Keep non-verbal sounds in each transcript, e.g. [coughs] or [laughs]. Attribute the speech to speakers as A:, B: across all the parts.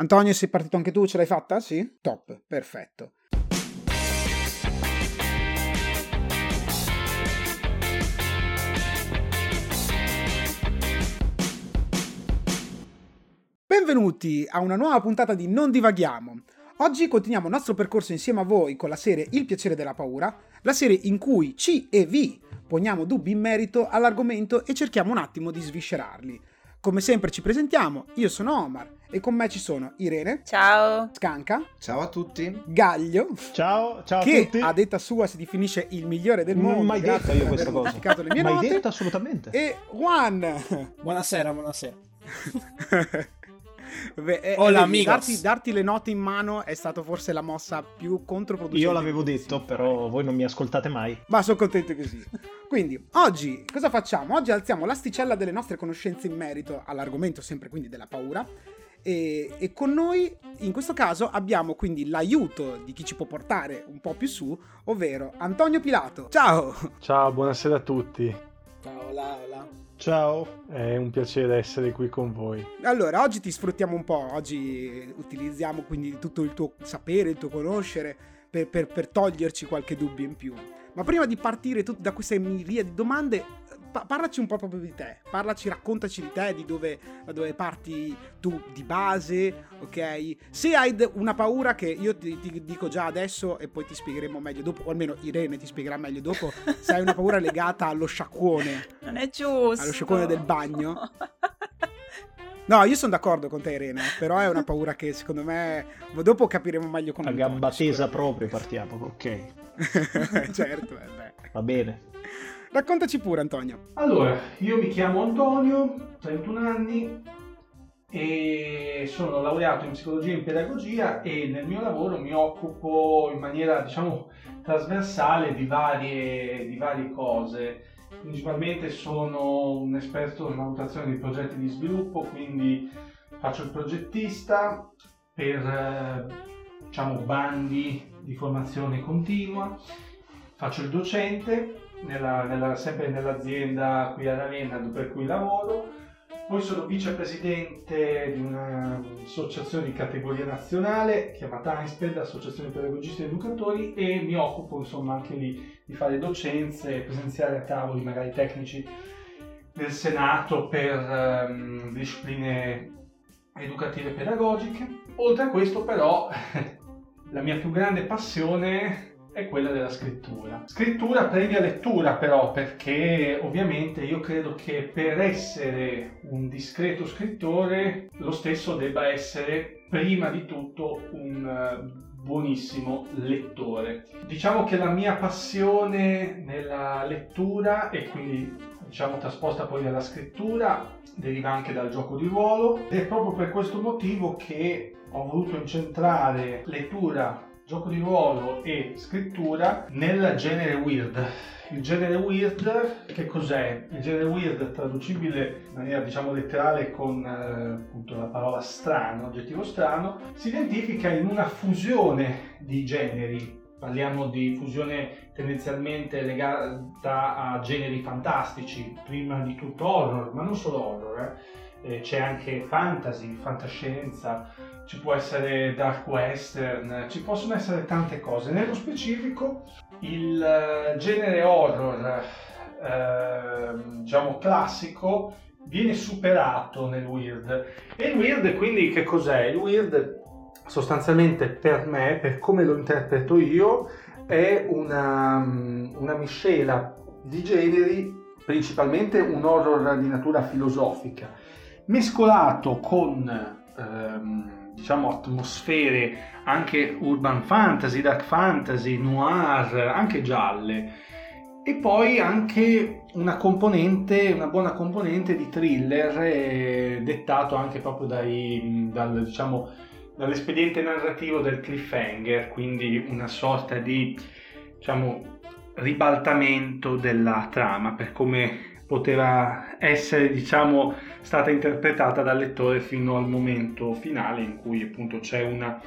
A: Antonio, sei partito anche tu? Ce l'hai fatta? Sì? Top, perfetto. Benvenuti a una nuova puntata di Non divaghiamo. Oggi continuiamo il nostro percorso insieme a voi con la serie Il piacere della paura, la serie in cui ci e vi poniamo dubbi in merito all'argomento e cerchiamo un attimo di sviscerarli. Come sempre ci presentiamo, io sono Omar e con me ci sono Irene.
B: Ciao.
A: Scanca.
C: Ciao a tutti.
A: Gaglio.
D: Ciao, ciao
A: che
D: a tutti.
A: a detta sua si definisce il migliore del mondo.
D: Non mai detto io questa cosa.
A: le mie
D: mai
A: note.
D: detto assolutamente.
A: E Juan.
E: Buonasera, buonasera. [laughs]
A: Vabbè, eh,
E: Hola,
A: eh,
E: amigos.
A: darti, darti le note in mano è stato forse la mossa più controproducente.
D: Io l'avevo detto, però voi non mi ascoltate mai.
A: Ma sono contento così. Quindi, oggi cosa facciamo? Oggi alziamo l'asticella delle nostre conoscenze in merito all'argomento, sempre quindi della paura. E, e con noi, in questo caso, abbiamo quindi l'aiuto di chi ci può portare un po' più su, ovvero Antonio Pilato. Ciao!
F: Ciao, buonasera a tutti.
E: Ciao, hola.
D: Ciao.
F: È un piacere essere qui con voi.
A: Allora, oggi ti sfruttiamo un po', oggi utilizziamo quindi tutto il tuo sapere, il tuo conoscere per, per- per toglierci qualche dubbio in più. Ma prima di partire da queste miriadi di domande, pa- parlaci un po' proprio di te, parlaci, raccontaci di te, di dove, da dove parti tu di base, ok? Se hai una paura che io ti, ti dico già adesso e poi ti spiegheremo meglio dopo, o almeno Irene ti spiegherà meglio dopo, [laughs] se hai una paura legata allo sciacquone,
B: Non è giusto.
A: allo sciacquone del bagno. [laughs] No, io sono d'accordo con te, Irene, però è una paura che secondo me dopo capiremo meglio con
D: A
A: Antonio,
D: gamba tesa proprio partiamo, ok. [laughs]
A: certo, eh, beh.
D: Va bene.
A: Raccontaci pure, Antonio.
G: Allora, io mi chiamo Antonio, 31 anni e sono laureato in psicologia e in pedagogia e nel mio lavoro mi occupo in maniera, diciamo, trasversale di varie, di varie cose. Principalmente sono un esperto in valutazione di progetti di sviluppo, quindi faccio il progettista per, eh, diciamo, bandi di formazione continua, faccio il docente nella- nella- sempre nell'azienda qui a Ravenna per cui lavoro. Poi sono vicepresidente di un'associazione di categoria nazionale chiamata AISPED, Associazione Pedagogisti ed Educatori, e mi occupo insomma anche lì di fare docenze, presenziare a tavoli magari tecnici del Senato per ehm, discipline educative e pedagogiche. Oltre a questo però [laughs] la mia più grande passione è quella della scrittura. Scrittura previa lettura però, perché ovviamente io credo che per essere un discreto scrittore lo stesso debba essere prima di tutto un eh, buonissimo lettore. Diciamo che la mia passione nella lettura e quindi diciamo trasposta poi nella scrittura deriva anche dal gioco di ruolo ed è proprio per questo motivo che ho voluto incentrare lettura gioco di ruolo e scrittura nel genere weird. Il genere weird, che cos'è? Il genere weird traducibile in maniera diciamo letterale con eh, appunto la parola strano, aggettivo strano, si identifica in una fusione di generi. Parliamo di fusione tendenzialmente legata a generi fantastici, prima di tutto horror, ma non solo horror, eh. Eh, c'è anche fantasy, fantascienza, ci può essere dark western, ci possono essere tante cose. Nello specifico il eh, genere horror, eh, diciamo classico, viene superato nel weird. E il weird quindi che cos'è? Il weird sostanzialmente per me, per come lo interpreto io, è una, una miscela di generi, principalmente un horror di natura filosofica, mescolato con ehm, diciamo atmosfere anche urban fantasy, dark fantasy, noir, anche gialle. E poi anche una componente, una buona componente di thriller eh, dettato anche proprio dai, dal, diciamo, dall'espediente narrativo del cliffhanger, quindi una sorta di diciamo, ribaltamento della trama per come poteva essere diciamo stata interpretata dal lettore fino al momento finale in cui appunto c'è una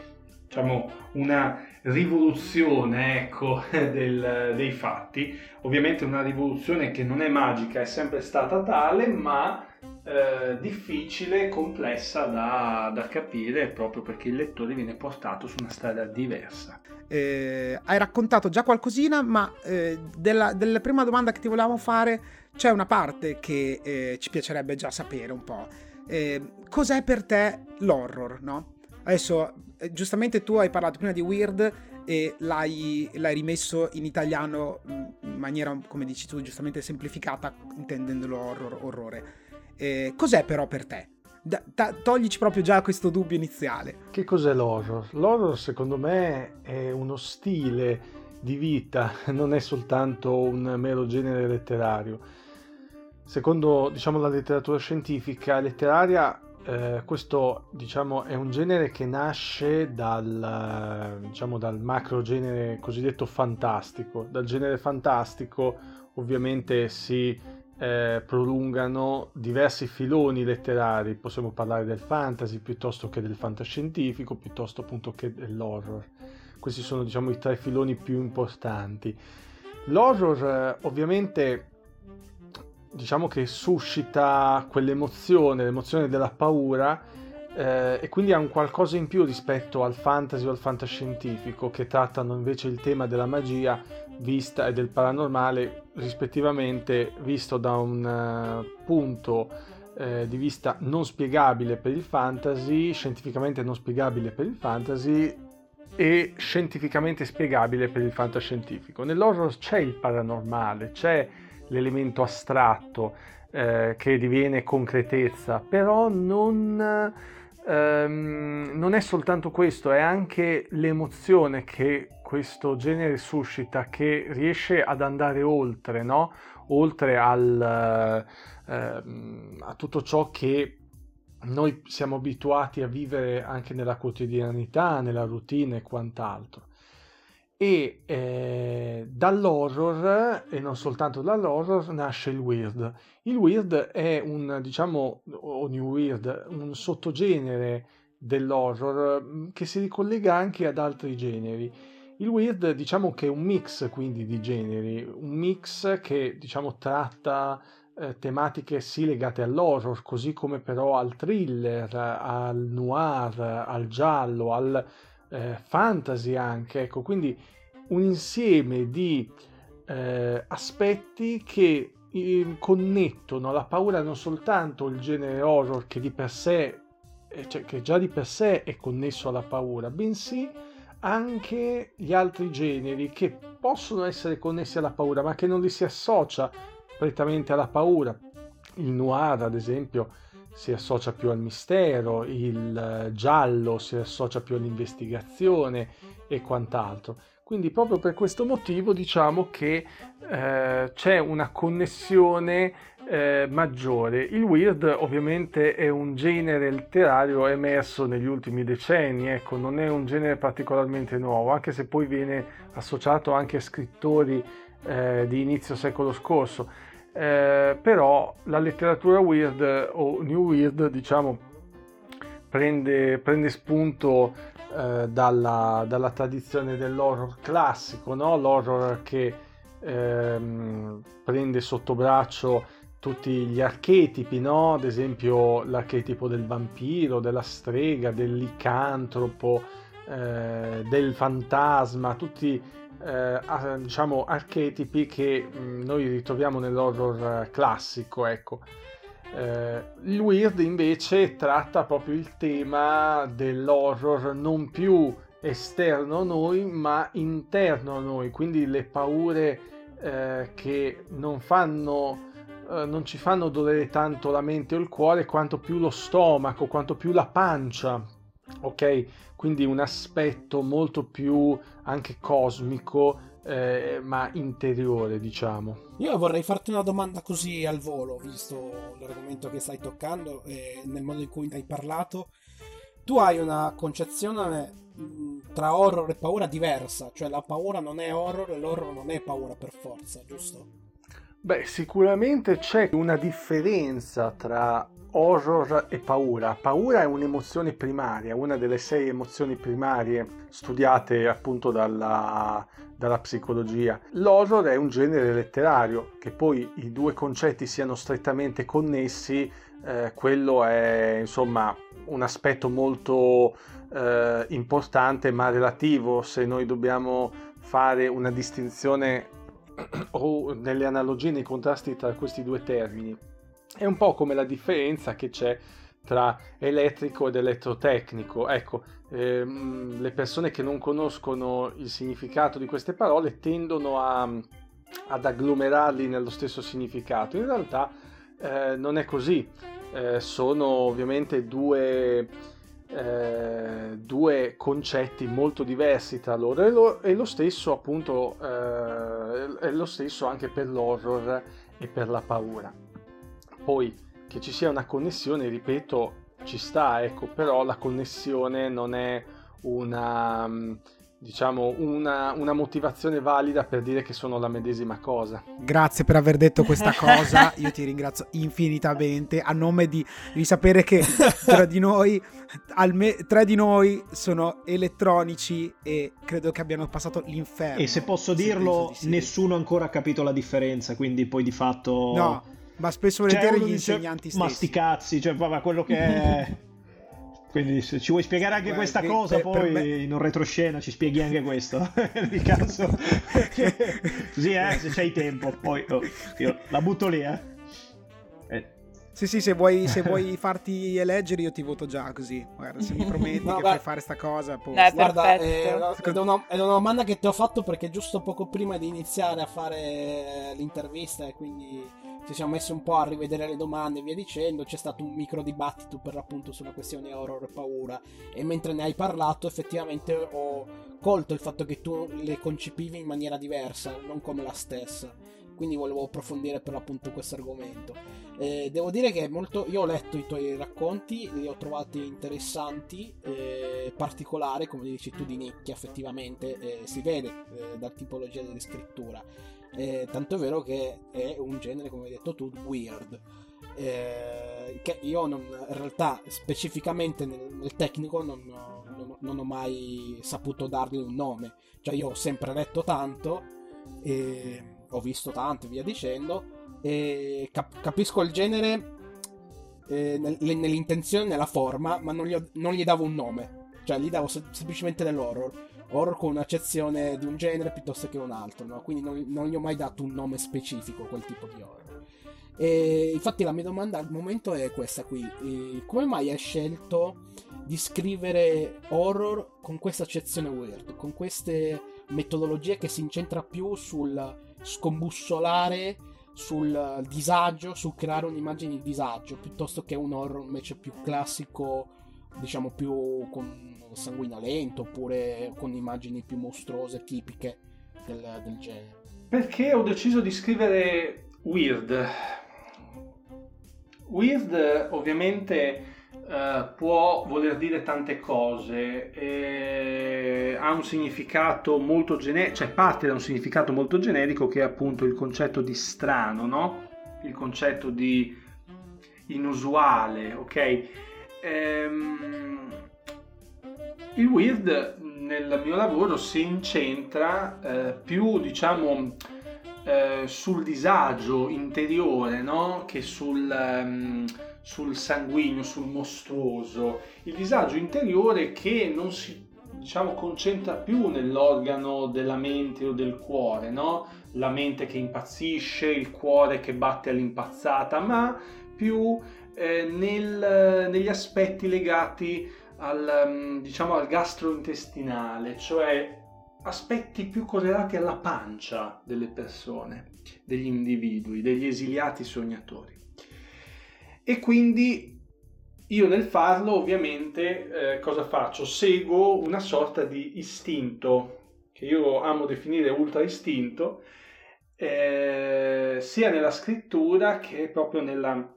G: diciamo una rivoluzione ecco [laughs] del, dei fatti ovviamente una rivoluzione che non è magica è sempre stata tale ma
H: eh, difficile, complessa da, da capire proprio perché il lettore viene portato su una strada diversa.
A: Eh, hai raccontato già qualcosina, ma eh, della, della, prima domanda che ti volevamo fare c'è una parte che eh, ci piacerebbe già sapere un po'. Eh, cos'è per te l'horror, no? Adesso, eh, giustamente tu hai parlato prima di Weird e l'hai, l'hai rimesso in italiano in maniera, come dici tu, giustamente semplificata, intendendolo horror, orrore. Eh, cos'è però per te? Da, da, toglici proprio già questo dubbio iniziale.
G: Che cos'è l'horror? L'horror secondo me è uno stile di vita, [laughs] non è soltanto un mero genere letterario. Secondo diciamo, la letteratura scientifica e letteraria, eh, questo diciamo, è un genere che nasce dal, diciamo, dal macro genere cosiddetto fantastico. Dal genere fantastico ovviamente si eh, prolungano diversi filoni letterari, possiamo parlare del fantasy piuttosto che del fantascientifico, piuttosto appunto che dell'horror. Questi sono diciamo i tre filoni più importanti. L'horror eh, ovviamente diciamo che suscita quell'emozione, l'emozione della paura eh, e quindi ha un qualcosa in più rispetto al fantasy o al fantascientifico che trattano invece il tema della magia vista e del paranormale rispettivamente visto da un uh, punto uh, di vista non spiegabile per il fantasy, scientificamente non spiegabile per il fantasy e scientificamente spiegabile per il fantascientifico. Nell'horror c'è il paranormale, c'è l'elemento astratto eh, che diviene concretezza, però non ehm, non è soltanto questo, è anche l'emozione che questo genere suscita, che riesce ad andare oltre, no? oltre al, ehm, a tutto ciò che noi siamo abituati a vivere anche nella quotidianità, nella routine e quant'altro e eh, dall'horror e non soltanto dall'horror nasce il weird. Il weird è un diciamo o new weird, un sottogenere dell'horror mm, che si ricollega anche ad altri generi. Il weird diciamo che è un mix quindi di generi, un mix che diciamo tratta eh, tematiche sì legate all'horror, così come però al thriller, al noir, al giallo, al eh, fantasy anche, ecco, quindi un insieme di eh, aspetti che eh, connettono alla paura non soltanto il genere horror che di per sé, eh, cioè, che già di per sé è connesso alla paura, bensì anche gli altri generi che possono essere connessi alla paura, ma che non li si associa prettamente alla paura. Il noir, ad esempio, si associa più al mistero, il eh, giallo si associa più all'investigazione e quant'altro. Quindi proprio per questo motivo diciamo che eh, c'è una connessione eh, maggiore. Il weird ovviamente è un genere letterario emerso negli ultimi decenni, ecco, non è un genere particolarmente nuovo, anche se poi viene associato anche a scrittori eh, di inizio secolo scorso eh, però la letteratura weird o new weird diciamo prende, prende spunto eh, dalla, dalla, tradizione dell'horror classico, no? l'horror che ehm, prende sotto braccio tutti gli archetipi, no? ad esempio l'archetipo del vampiro, della strega, del licantropo, eh, del fantasma, tutti eh, diciamo archetipi che mh, mm, noi ritroviamo nell'horror classico, ecco. Eh, il weird invece tratta proprio il tema dell'horror non più esterno a noi ma interno a noi, quindi le paure eh, che non fanno eh, non ci fanno dolere tanto la mente o il cuore quanto più lo stomaco, quanto più la pancia, ok? Quindi un aspetto molto più anche cosmico, eh, ma interiore, diciamo.
E: Io vorrei farti una domanda così al volo, visto l'argomento che stai toccando e nel modo in cui hai parlato. Tu hai una concezione tra horror e paura diversa, cioè la paura non è horror e l'horror non è paura per forza, giusto?
G: Beh, sicuramente c'è una differenza tra
I: horror e paura. Paura è un'emozione primaria, una delle sei emozioni primarie studiate appunto dalla, dalla psicologia. L'horror è un genere letterario, che poi i due concetti siano strettamente connessi, eh, quello è insomma un aspetto molto eh, importante ma relativo se noi dobbiamo fare una distinzione [coughs] o nelle analogie, nei contrasti tra questi due termini. È un po' come la differenza che c'è tra elettrico ed elettrotecnico. Ecco, ehm, le persone che non conoscono il significato di queste parole tendono a, ad agglomerarli nello stesso significato. In realtà eh, non è così. Eh, sono ovviamente due, eh, due, concetti molto diversi tra loro e lo, e lo stesso appunto eh, è lo stesso anche per l'horror e per la paura. Poi che ci sia una connessione, ripeto, ci sta, ecco, però la connessione non è una, diciamo, una, una, motivazione valida per dire che sono la medesima cosa.
A: Grazie per aver detto questa [laughs] cosa, io ti ringrazio infinitamente a nome di, di sapere che tra di noi, alme, tre di noi sono elettronici e credo che abbiano passato l'inferno.
D: E se posso dirlo, sì, nessuno ancora ha capito la differenza, quindi poi di fatto...
A: No ma spesso volentieri gli insegnanti
D: stessi. Ma sti cazzi, cioè, ma quello che è... [laughs] Quindi se ci vuoi spiegare anche Beh, questa che, cosa, per, poi per me... in un retroscena ci spieghi anche questo. Nel caso. Così, eh, se c'hai tempo. Poi oh, io la butto lì, eh.
A: eh. Sì, sì, se vuoi, se [laughs] vuoi, farti eleggere io ti voto già così. Guarda, se mi prometti no, che puoi fare sta cosa, poi...
E: Eh, guarda, è una, è, una, è una domanda che ti ho fatto perché giusto poco prima di iniziare a fare l'intervista e quindi ci siamo messi un po' a rivedere le domande e via dicendo, c'è stato un micro dibattito per l'appunto sulla questione horror e paura e mentre ne hai parlato effettivamente ho colto il fatto che tu le concepivi in maniera diversa, non come la stessa. Quindi volevo approfondire per l'appunto questo argomento. Eh, devo dire che molto, io ho letto i tuoi racconti, li ho trovati interessanti, eh, particolari, come dici tu, di nicchia effettivamente, eh, si vede eh, dalla tipologia della scrittura eh, tanto è vero che è un genere, come hai detto tu, weird. Eh, che io non, in realtà specificamente nel, nel tecnico non, non, non, ho mai saputo dargli un nome. Cioè io ho sempre letto tanto, ho visto tanto e via dicendo, e cap- capisco il genere eh, nel, nell'intenzione, nella forma, ma non gli, ho, non gli davo un nome. Cioè gli davo se- semplicemente dell'horror horror con un'accezione di un genere piuttosto che un altro, no? quindi non, non, gli ho mai dato un nome specifico a quel tipo di horror. E infatti la mia domanda al momento è questa qui, e come mai hai scelto di scrivere horror con questa accezione weird, con queste metodologie che si incentra più sul scombussolare, sul disagio, sul creare un'immagine di disagio, piuttosto che un horror invece più classico, diciamo più con sanguinolento oppure con immagini più mostruose tipiche del, del genere.
G: Perché ho deciso di scrivere weird. Weird ovviamente uh, può voler dire tante cose, e ha un significato molto generico, cioè parte da un significato molto generico che è appunto il concetto di strano, no? Il concetto di inusuale, ok? Ehm, il weird nel mio lavoro si incentra eh, più, diciamo, eh, sul disagio interiore, no? Che sul, um, sul sanguigno, sul mostruoso. Il disagio interiore che non si diciamo, concentra più nell'organo della mente o del cuore, no? La mente che impazzisce, il cuore che batte all'impazzata, ma più eh, nel, negli aspetti legati al, mm, diciamo, al gastrointestinale, cioè aspetti più correlati alla pancia delle persone, degli individui, degli esiliati sognatori. E quindi io nel farlo ovviamente eh, cosa faccio? Seguo una sorta di istinto, che io amo definire ultra istinto, eh, sia nella scrittura che proprio nella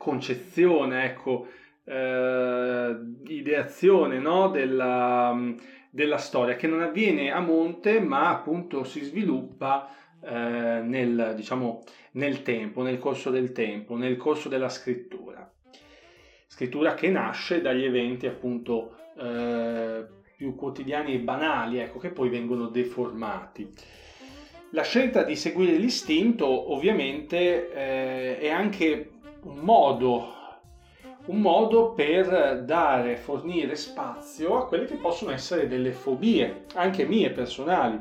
G: concezione, ecco, eh, ideazione no? della, della, storia che non avviene a monte ma appunto si sviluppa eh, nel, diciamo, nel tempo, nel corso del tempo, nel corso della scrittura.
H: scrittura che nasce dagli eventi appunto eh, più quotidiani e banali, ecco, che poi vengono deformati. La scelta di seguire l'istinto ovviamente eh, è anche un modo, un modo per dare, fornire spazio a quelle che possono essere delle fobie, anche mie personali,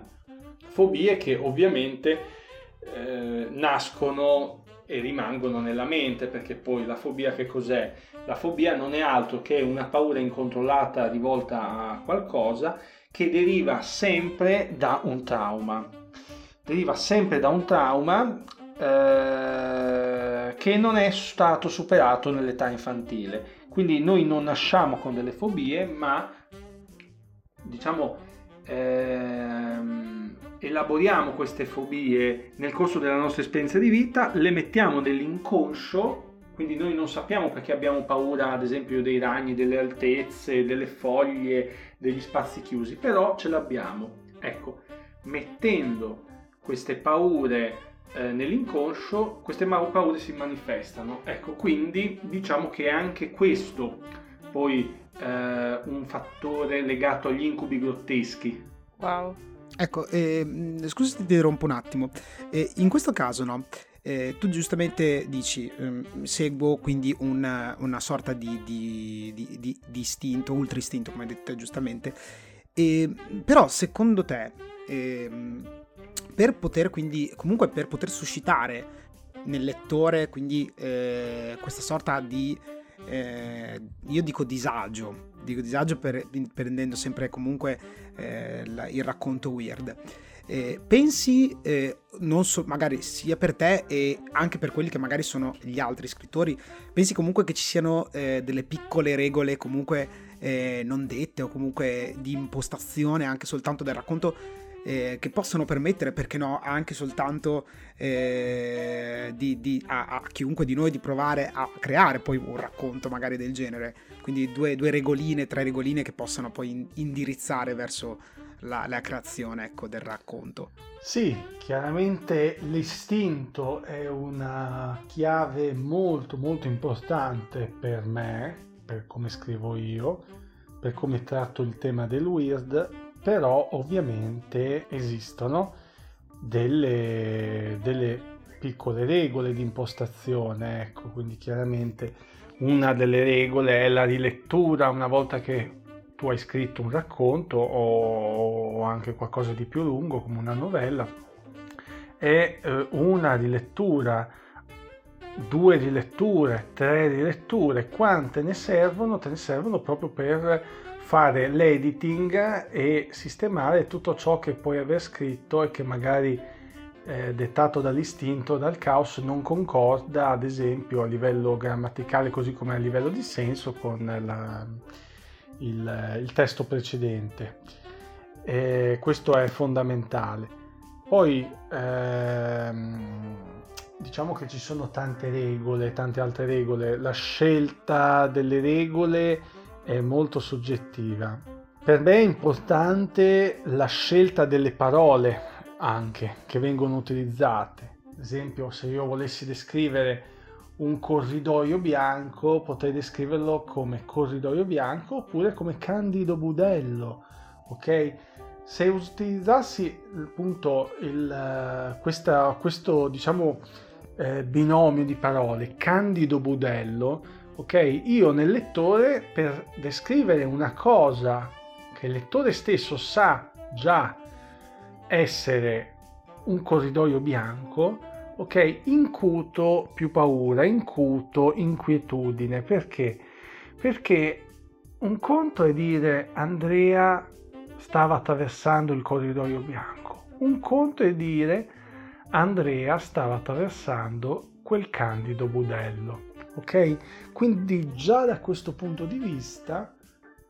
H: fobie che ovviamente eh, nascono e rimangono nella mente, perché poi la fobia che cos'è? La fobia non è altro che una paura incontrollata rivolta a qualcosa che deriva sempre da un trauma. Deriva sempre da un trauma eh, che non è stato superato nell'età infantile. Quindi noi non nasciamo con delle fobie, ma diciamo ehm, elaboriamo queste fobie nel corso della nostra esperienza di vita, le mettiamo nell'inconscio quindi noi non sappiamo perché abbiamo paura, ad esempio, dei ragni, delle altezze, delle foglie, degli spazi chiusi, però ce l'abbiamo. Ecco, mettendo queste paure eh, nell'inconscio, queste paure si manifestano. Ecco, quindi diciamo che è anche questo poi eh, un fattore legato agli incubi grotteschi.
D: Wow.
A: Ecco, eh, scusa se ti rompo un attimo. Eh, in questo caso, no? Eh, tu giustamente dici, ehm, seguo quindi una, una sorta di, di, di, di, istinto, ultra istinto, come hai detto giustamente, e, però secondo te, eh, per poter quindi, comunque per poter suscitare nel lettore quindi eh, questa sorta di, eh, io dico disagio, dico disagio per, prendendo sempre comunque eh, la, il racconto weird, eh, pensi, eh, non so, magari sia per te e anche per quelli che magari sono gli altri scrittori, pensi comunque che ci siano eh, delle piccole regole comunque eh, non dette o comunque di impostazione anche soltanto del racconto eh, che possono permettere, perché no, anche soltanto eh, di, di, a, a, chiunque di noi di provare a creare poi un racconto magari del genere. Quindi due, due regoline, tre regoline che possano poi indirizzare verso la, la creazione ecco, del racconto.
G: Sì, chiaramente l'istinto è una chiave molto molto importante per me, per come scrivo io, per come tratto il tema del weird, però ovviamente esistono delle, delle piccole regole di impostazione, ecco, quindi chiaramente una delle regole è la rilettura una volta che tu hai scritto un racconto o anche qualcosa di più lungo come una novella e eh, una rilettura, due riletture, tre riletture, quante ne servono? Te ne servono proprio per fare l'editing e sistemare tutto ciò che puoi aver scritto e che magari eh, dettato dall'istinto, dal caos, non concorda ad esempio a livello grammaticale così come a livello di senso con la il, il testo precedente. E questo è fondamentale. Poi ehm, diciamo che ci sono tante regole, tante altre regole. La scelta delle regole è molto soggettiva. Per me è importante la scelta delle parole anche che vengono utilizzate. Ad esempio, se io volessi descrivere un corridoio bianco, potrei descriverlo come corridoio bianco oppure come candido budello, ok? Se utilizzassi appunto il, questa, questo diciamo eh, binomio di parole, candido budello, ok? Io nel lettore per descrivere una cosa che il lettore stesso sa già essere un corridoio bianco, ok? Incuto più paura, incuto inquietudine. Perché? Perché un conto è dire Andrea stava attraversando il corridoio bianco. Un conto è dire Andrea stava attraversando quel candido budello. Ok? Quindi già da questo punto di vista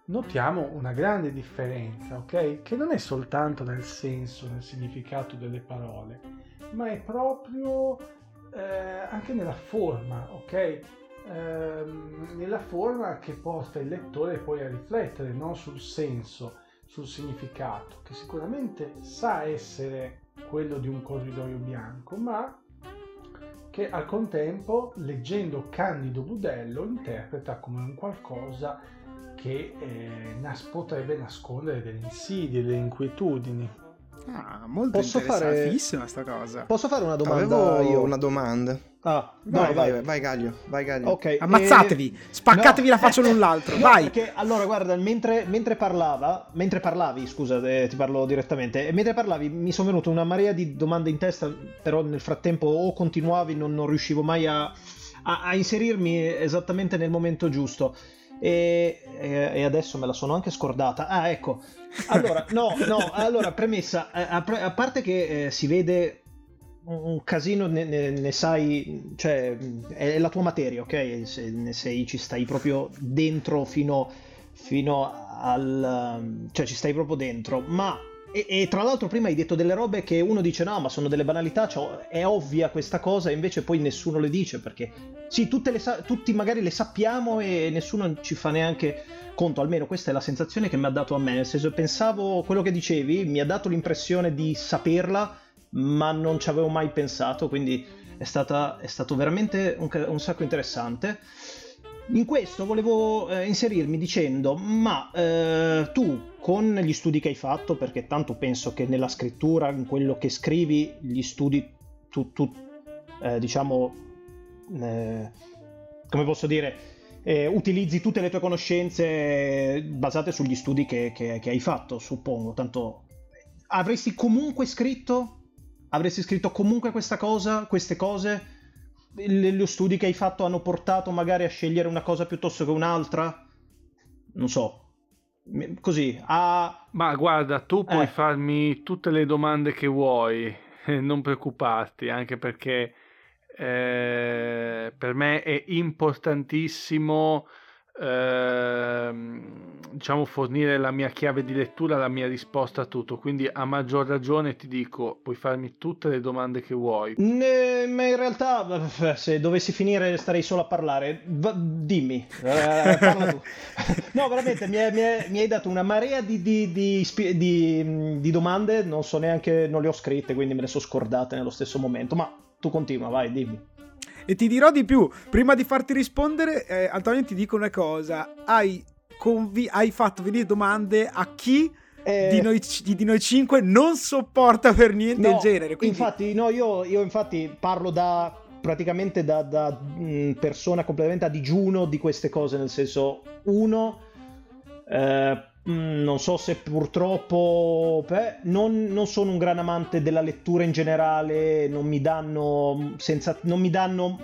G: notiamo una grande differenza, ok? Che non è soltanto nel senso, nel significato delle parole, ma è proprio eh, anche nella forma, ok? Eh, nella forma che porta il lettore poi a riflettere, non sul senso, sul significato, che sicuramente sa essere quello di un corridoio bianco, ma che al contempo, leggendo Candido Budello, interpreta come un qualcosa che eh, nas- potrebbe nascondere delle insidie, delle inquietudini.
A: Ah, molto Posso interessantissima fare... sta cosa.
D: Posso fare una domanda
C: Avevo
D: io?
C: una domanda.
D: Ah,
C: vai, vai, vai, vai, Gaglio, vai Gaglio.
D: Ok.
A: Ammazzatevi, e... spaccatevi no. la faccia [laughs] l'un l'altro, no, vai.
D: Perché, allora, guarda, mentre, mentre parlava, mentre parlavi, scusa, eh, ti parlo direttamente, mentre parlavi mi sono venute una marea di domande in testa, però nel frattempo o continuavi, non, non riuscivo mai a, a, a inserirmi esattamente nel momento giusto. E, e, adesso me la sono anche scordata. Ah, ecco. Allora, no, no, allora, premessa, a, a parte che eh, si vede un casino ne, ne, ne, sai, cioè è la tua materia, ok? Se ne sei, ci stai proprio dentro fino, fino al... cioè ci stai proprio dentro, ma... E, e, tra l'altro prima hai detto delle robe che uno dice no, ma sono delle banalità, cioè, è ovvia questa cosa, e invece poi nessuno le dice perché sì, tutte le sa- tutti magari le sappiamo e nessuno ci fa neanche conto, almeno questa è la sensazione che mi ha dato a me, nel senso pensavo quello che dicevi, mi ha dato l'impressione di saperla ma non ci avevo mai pensato, quindi è, stata, è stato veramente un, un, sacco interessante. In questo volevo eh, inserirmi dicendo, ma eh, tu con gli studi che hai fatto, perché tanto penso che nella scrittura, in quello che scrivi, gli studi, tu, tu eh, diciamo, eh, come posso dire, eh, utilizzi tutte le tue conoscenze basate sugli studi che, che, che hai fatto, suppongo, tanto avresti comunque scritto avresti scritto comunque questa cosa, queste cose? Gli studi che hai fatto hanno portato magari a scegliere una cosa piuttosto che un'altra? Non so. Così, a...
G: Ma guarda, tu puoi eh. farmi tutte le domande che vuoi, non preoccuparti, anche perché eh, per me è importantissimo Ehm, diciamo fornire la mia chiave di lettura, la mia risposta a tutto. Quindi a maggior ragione ti dico, puoi farmi tutte le domande che vuoi.
D: Ne, ma in realtà, se dovessi finire starei solo a parlare. Va, dimmi, eh, parla tu. [laughs] no, veramente mi, è, mi, è, mi, hai dato una marea di, di, di, di, domande, non so neanche, non le ho scritte, quindi me le sono scordate nello stesso momento. Ma tu continua, vai, dimmi.
A: E ti dirò di più, prima di farti rispondere, eh, Antonio ti dico una cosa, hai, convi- hai fatto venire domande a chi... Eh... Di, noi, di, noi, cinque non sopporta per niente
D: no,
A: il genere. Quindi...
D: Infatti, no, io, io infatti parlo da praticamente da, da mh, persona completamente a digiuno di queste cose, nel senso, uno, eh, Mm, non so se purtroppo beh, non, non, sono un gran amante della lettura in generale, non mi danno, senza, non, mi danno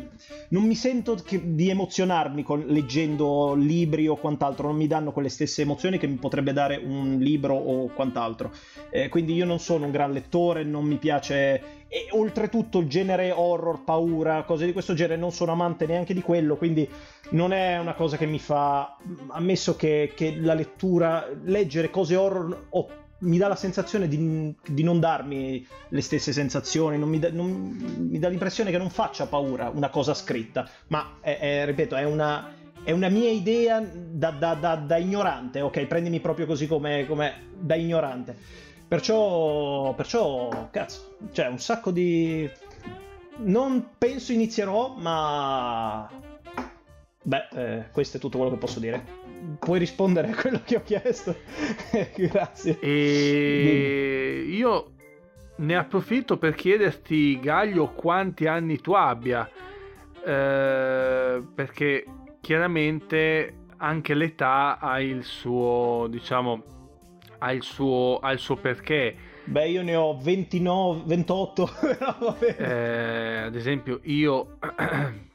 D: non mi sento che, di emozionarmi con, leggendo libri o quant'altro, non mi danno quelle stesse emozioni che mi potrebbe dare un libro o quant'altro. Eh, quindi io non sono un gran lettore, non mi piace e oltretutto il genere horror, paura, cose di questo genere, non sono amante neanche di quello, quindi non è una cosa che mi fa, ammesso che, che la lettura, leggere cose horror oh, mi dà la sensazione di, di, non darmi le stesse sensazioni, non mi, da, non, mi, dà l'impressione che non faccia paura una cosa scritta, ma è, è, ripeto, è una, è una mia idea da, da, da, ignorante, ok? Prendimi proprio così come da ignorante. Perciò, perciò, cazzo, cioè un sacco di... Non penso inizierò, ma... Beh, eh, questo è tutto quello che posso dire. Puoi rispondere a quello che ho chiesto? [laughs] Grazie.
G: E io ne approfitto per chiederti, Gaglio, quanti anni tu abbia. Eh, perché chiaramente anche l'età ha il suo, diciamo, ha il suo, ha il suo perché.
D: Beh, io ne ho 29, 28. [laughs]
G: eh, ad esempio, io. [clears throat]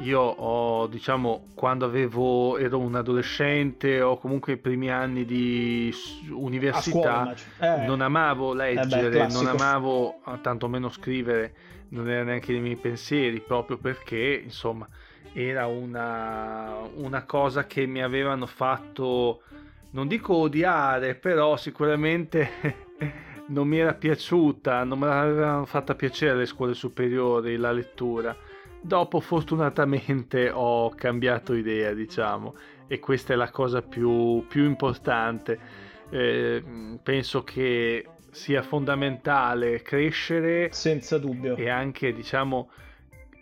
G: io ho, diciamo, quando avevo, ero un adolescente o comunque i primi anni di università,
D: scuola,
G: eh. non amavo leggere, eh beh, non amavo tantomeno scrivere, non era neanche nei miei pensieri, proprio perché, insomma, era una, una cosa che mi avevano fatto non dico odiare, però sicuramente [laughs] non mi era piaciuta, non me l'avevano fatta piacere le scuole superiori la lettura. Dopo fortunatamente ho cambiato idea, diciamo, e questa è la cosa più, più importante. Eh, penso che sia fondamentale crescere
D: senza dubbio
G: e anche diciamo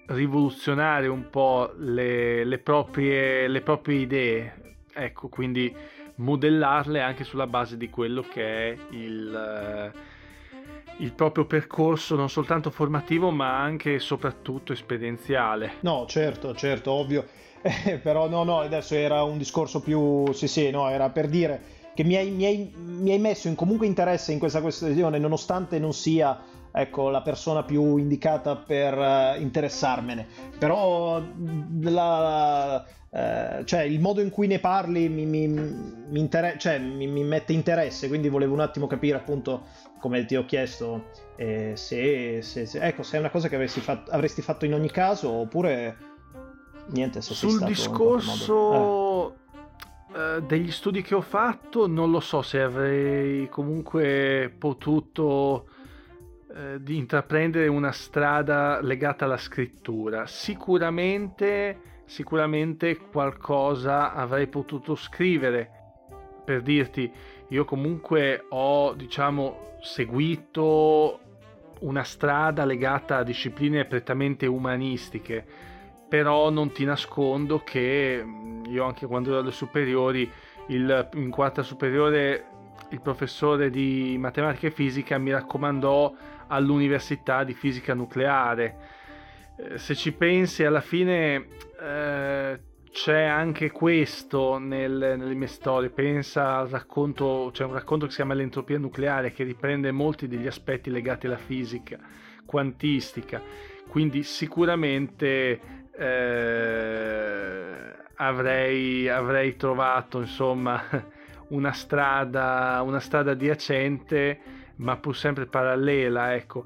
G: rivoluzionare un po' le, le, proprie, le proprie idee ecco quindi modellarle anche sulla base di quello che è il, il proprio percorso non soltanto formativo ma anche e soprattutto esperienziale.
D: No certo certo ovvio. [laughs] Eh, però no no adesso era un discorso più sì sì no era per dire che mi hai, mi, hai, mi hai, messo in comunque interesse in questa questione, nonostante non sia ecco, la persona più indicata per uh, interessarmene. Però la, uh, cioè, il modo in cui ne parli mi, mi, mi, inter- cioè, mi, mette interesse, quindi volevo un attimo capire appunto, come ti ho chiesto, eh, se, se, se, ecco, se è una cosa che fatto, avresti fatto in ogni caso oppure niente. Se
G: Sul discorso... Eh eh, degli studi che ho fatto non lo so se avrei comunque potuto uh, di intraprendere una strada legata alla scrittura. Sicuramente, sicuramente qualcosa avrei potuto scrivere. Per dirti, io comunque ho, diciamo, seguito una strada legata a discipline prettamente umanistiche però non ti nascondo che mm, io anche quando ero alle superiori, il, in quarta superiore, il professore di matematica e fisica mi raccomandò all'università di fisica nucleare. Eh, se ci pensi, alla fine eh, c'è anche questo nel, nelle mie storie. Pensa al racconto, c'è un racconto che si chiama L'entropia nucleare che riprende molti degli aspetti legati alla fisica quantistica. Quindi sicuramente eh, avrei, avrei trovato insomma [laughs] una strada, una strada adiacente ma pur sempre parallela ecco.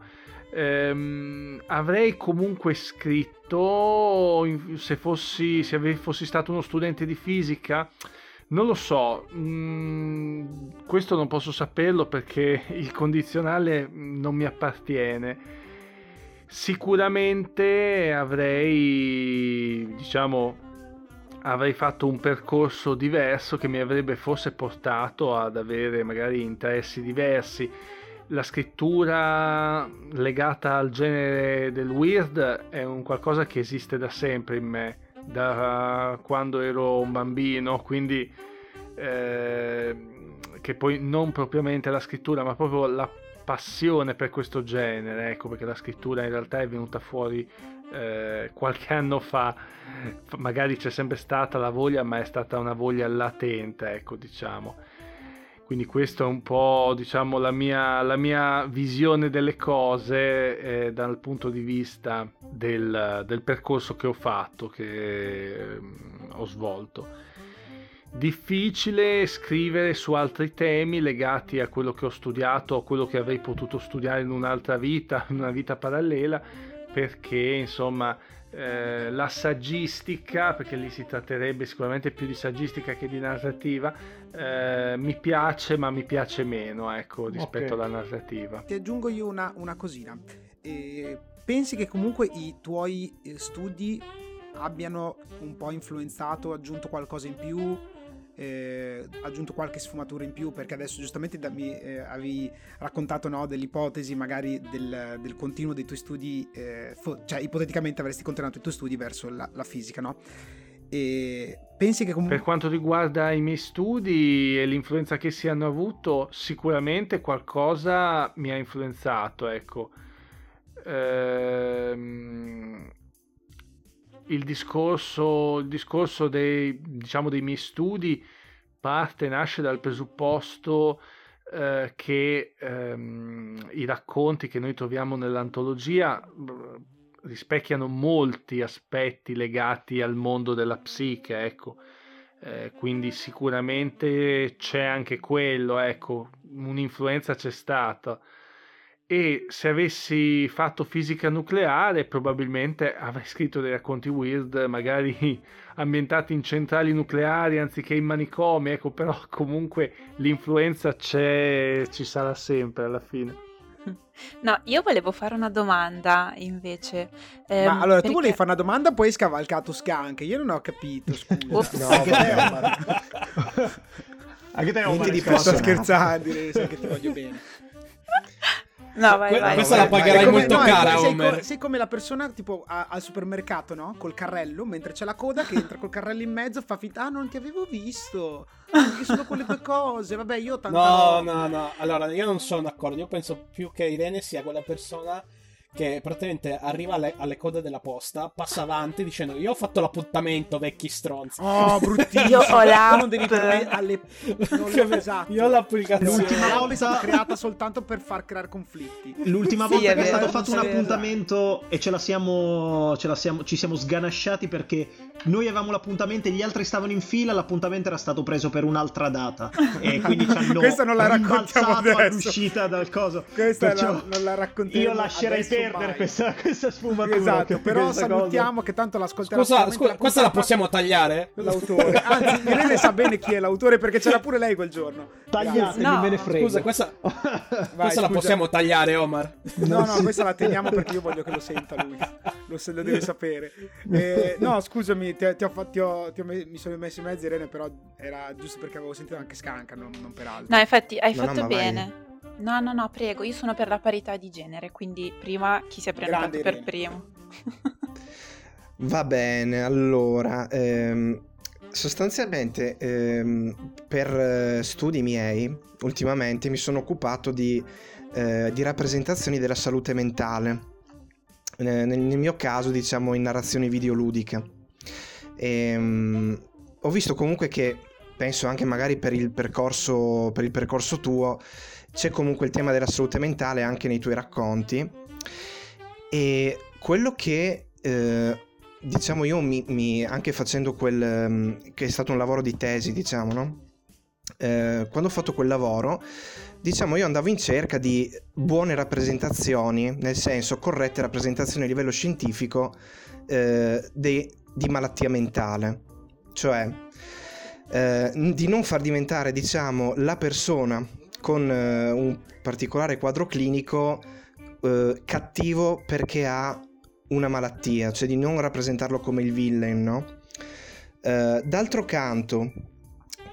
G: Ehm, avrei comunque scritto se fossi, se fossi stato uno studente di fisica? Non lo so, mm, questo non posso saperlo perché [laughs] il condizionale non mi appartiene. Sicuramente avrei, diciamo, avrei fatto un percorso diverso che mi avrebbe forse portato ad avere magari interessi diversi. La scrittura legata al genere del weird è un qualcosa che esiste da sempre in me, da quando ero un bambino, quindi eh, che poi non propriamente la scrittura, ma proprio la passione per questo genere, ecco perché la scrittura in realtà è venuta fuori eh, qualche anno fa, magari c'è sempre stata la voglia, ma è stata una voglia latente, ecco diciamo. Quindi questa è un po' diciamo la mia, la mia visione delle cose eh, dal punto di vista del, del percorso che ho fatto, che eh, ho svolto difficile scrivere su altri temi legati a quello che ho studiato, a quello che avrei potuto studiare in un'altra vita, in [laughs] una vita parallela, perché insomma eh, la saggistica, perché lì si tratterebbe sicuramente più di saggistica che di narrativa, eh, mi piace, ma mi piace meno ecco, rispetto okay. alla narrativa.
A: Ti aggiungo io una, una cosina. Eh, pensi che comunque i tuoi eh, studi abbiano un po' influenzato, aggiunto qualcosa in più eh, aggiunto qualche sfumatura in più perché adesso giustamente da, mi eh, avevi raccontato no, dell'ipotesi magari del, del, continuo dei tuoi studi, eh, fo- cioè ipoteticamente avresti continuato i tuoi studi verso la, la fisica, no? E pensi che comunque...
G: Per quanto riguarda i miei studi e l'influenza che si hanno avuto, sicuramente qualcosa mi ha influenzato, ecco. Ehm il discorso, il discorso dei, diciamo, dei miei studi parte, nasce dal presupposto eh, che ehm, i racconti che noi troviamo nell'antologia rispecchiano molti aspetti legati al mondo della psiche, ecco. Eh, quindi sicuramente c'è anche quello, ecco, un'influenza c'è stata e se avessi fatto fisica nucleare probabilmente avrei scritto dei racconti weird, magari [laughs] ambientati in centrali nucleari anziché in manicomi, ecco, però comunque l'influenza c'è, ci sarà sempre alla fine. [laughs]
B: No, io volevo fare una domanda invece.
A: Ehm, Ma allora perché... tu volevi fare una domanda, poi hai scavalcato Skank. Io non ho capito, scusa. [laughs] no, anche te,
D: anche te
A: non ti posso scherzare, sai che ti voglio bene.
B: No, vai,
E: Que-
B: vai.
E: questa
C: vai,
E: la pagherai
C: vai.
E: molto
A: no,
E: cara,
A: sei,
E: Homer.
A: co- sei come la persona tipo a- al supermercato, no? Col carrello, mentre c'è la coda che entra col carrello in mezzo, fa finta, ah, non ti avevo visto. Anche solo quelle due cose. Vabbè, io ho tanta
E: No,
A: roba."
E: no, no. Allora, io non sono d'accordo. Io penso più che Irene sia quella persona che praticamente arriva alle, alle code della posta, passa avanti dicendo io ho fatto l'appuntamento, vecchi stronzi.
A: Oh, [laughs] bruttissimo.
B: Io ho l'app.
A: Tu non devi alle... non [laughs] esatto.
E: Io ho l'applicazione.
D: L'ultima volta-
A: stata [laughs] creata soltanto per far creare conflitti.
D: L'ultima
B: Sì,
D: volta
B: è
D: che è stato fatto un appuntamento e ce la siamo, ce la siamo, ci siamo sganasciati perché noi avevamo l'appuntamento e gli altri stavano in fila, l'appuntamento era stato preso per un'altra data e quindi ci hanno [laughs]
A: Questa non la raccontiamo adesso.
D: all'uscita dal coso.
A: Questa
D: Perciò
A: la- non la racconteremo
D: Io lascerei perdere questa, questa sfumatura.
A: Esatto, però
D: questa cosa.
A: salutiamo che tanto l'ascolterà
E: Scusa, scusa, questa la possiamo tagliare?
A: L'autore. [laughs] Anzi, Irene sa bene chi è l'autore perché c'era pure lei quel giorno.
D: Tagliatemi,
B: No,
D: me ne frego.
E: Scusa, questa, [laughs]
A: Vai,
E: questa la possiamo tagliare, Omar.
A: No, no, questa la teniamo perché io voglio che lo senta lui. Lo, se- lo deve sapere. Eh, no, scusami, ti, ti ho ti ho- ti ho me- mi sono messo in mezzo, Irene, però era giusto perché avevo sentito anche Scanca, non, non per altro.
B: No, infatti hai
C: No, no,
B: fatto
C: vai.
B: bene. No, no, no, prego, io sono per la parità di genere, quindi prima chi si è prenotato
A: Grande
B: per
A: Irene.
B: primo. [laughs]
C: Va bene, allora, ehm, sostanzialmente ehm, per eh, studi miei, ultimamente mi sono occupato di, eh, di rappresentazioni della salute mentale, Eh, nel, nel mio caso diciamo in narrazioni videoludiche. Ehm, ho visto comunque che, penso anche magari per il percorso, per il percorso tuo, c'è comunque il tema della salute mentale anche nei tuoi racconti. E quello che eh, diciamo io mi, mi- anche facendo quel ehm, che è stato un lavoro di tesi, diciamo, no? Eh, quando ho fatto quel lavoro, diciamo io andavo in cerca di buone rappresentazioni, nel senso corrette rappresentazioni a livello scientifico eh, de- di malattia mentale, cioè eh, di non far diventare, diciamo, la persona con eh, un particolare quadro clinico eh, cattivo perché ha una malattia, cioè di non rappresentarlo come il villain, no? Eh, d'altro canto,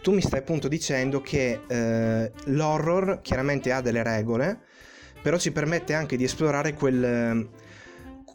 C: tu mi stai appunto dicendo che eh, l'horror chiaramente ha delle regole, però ci permette anche di esplorare quel,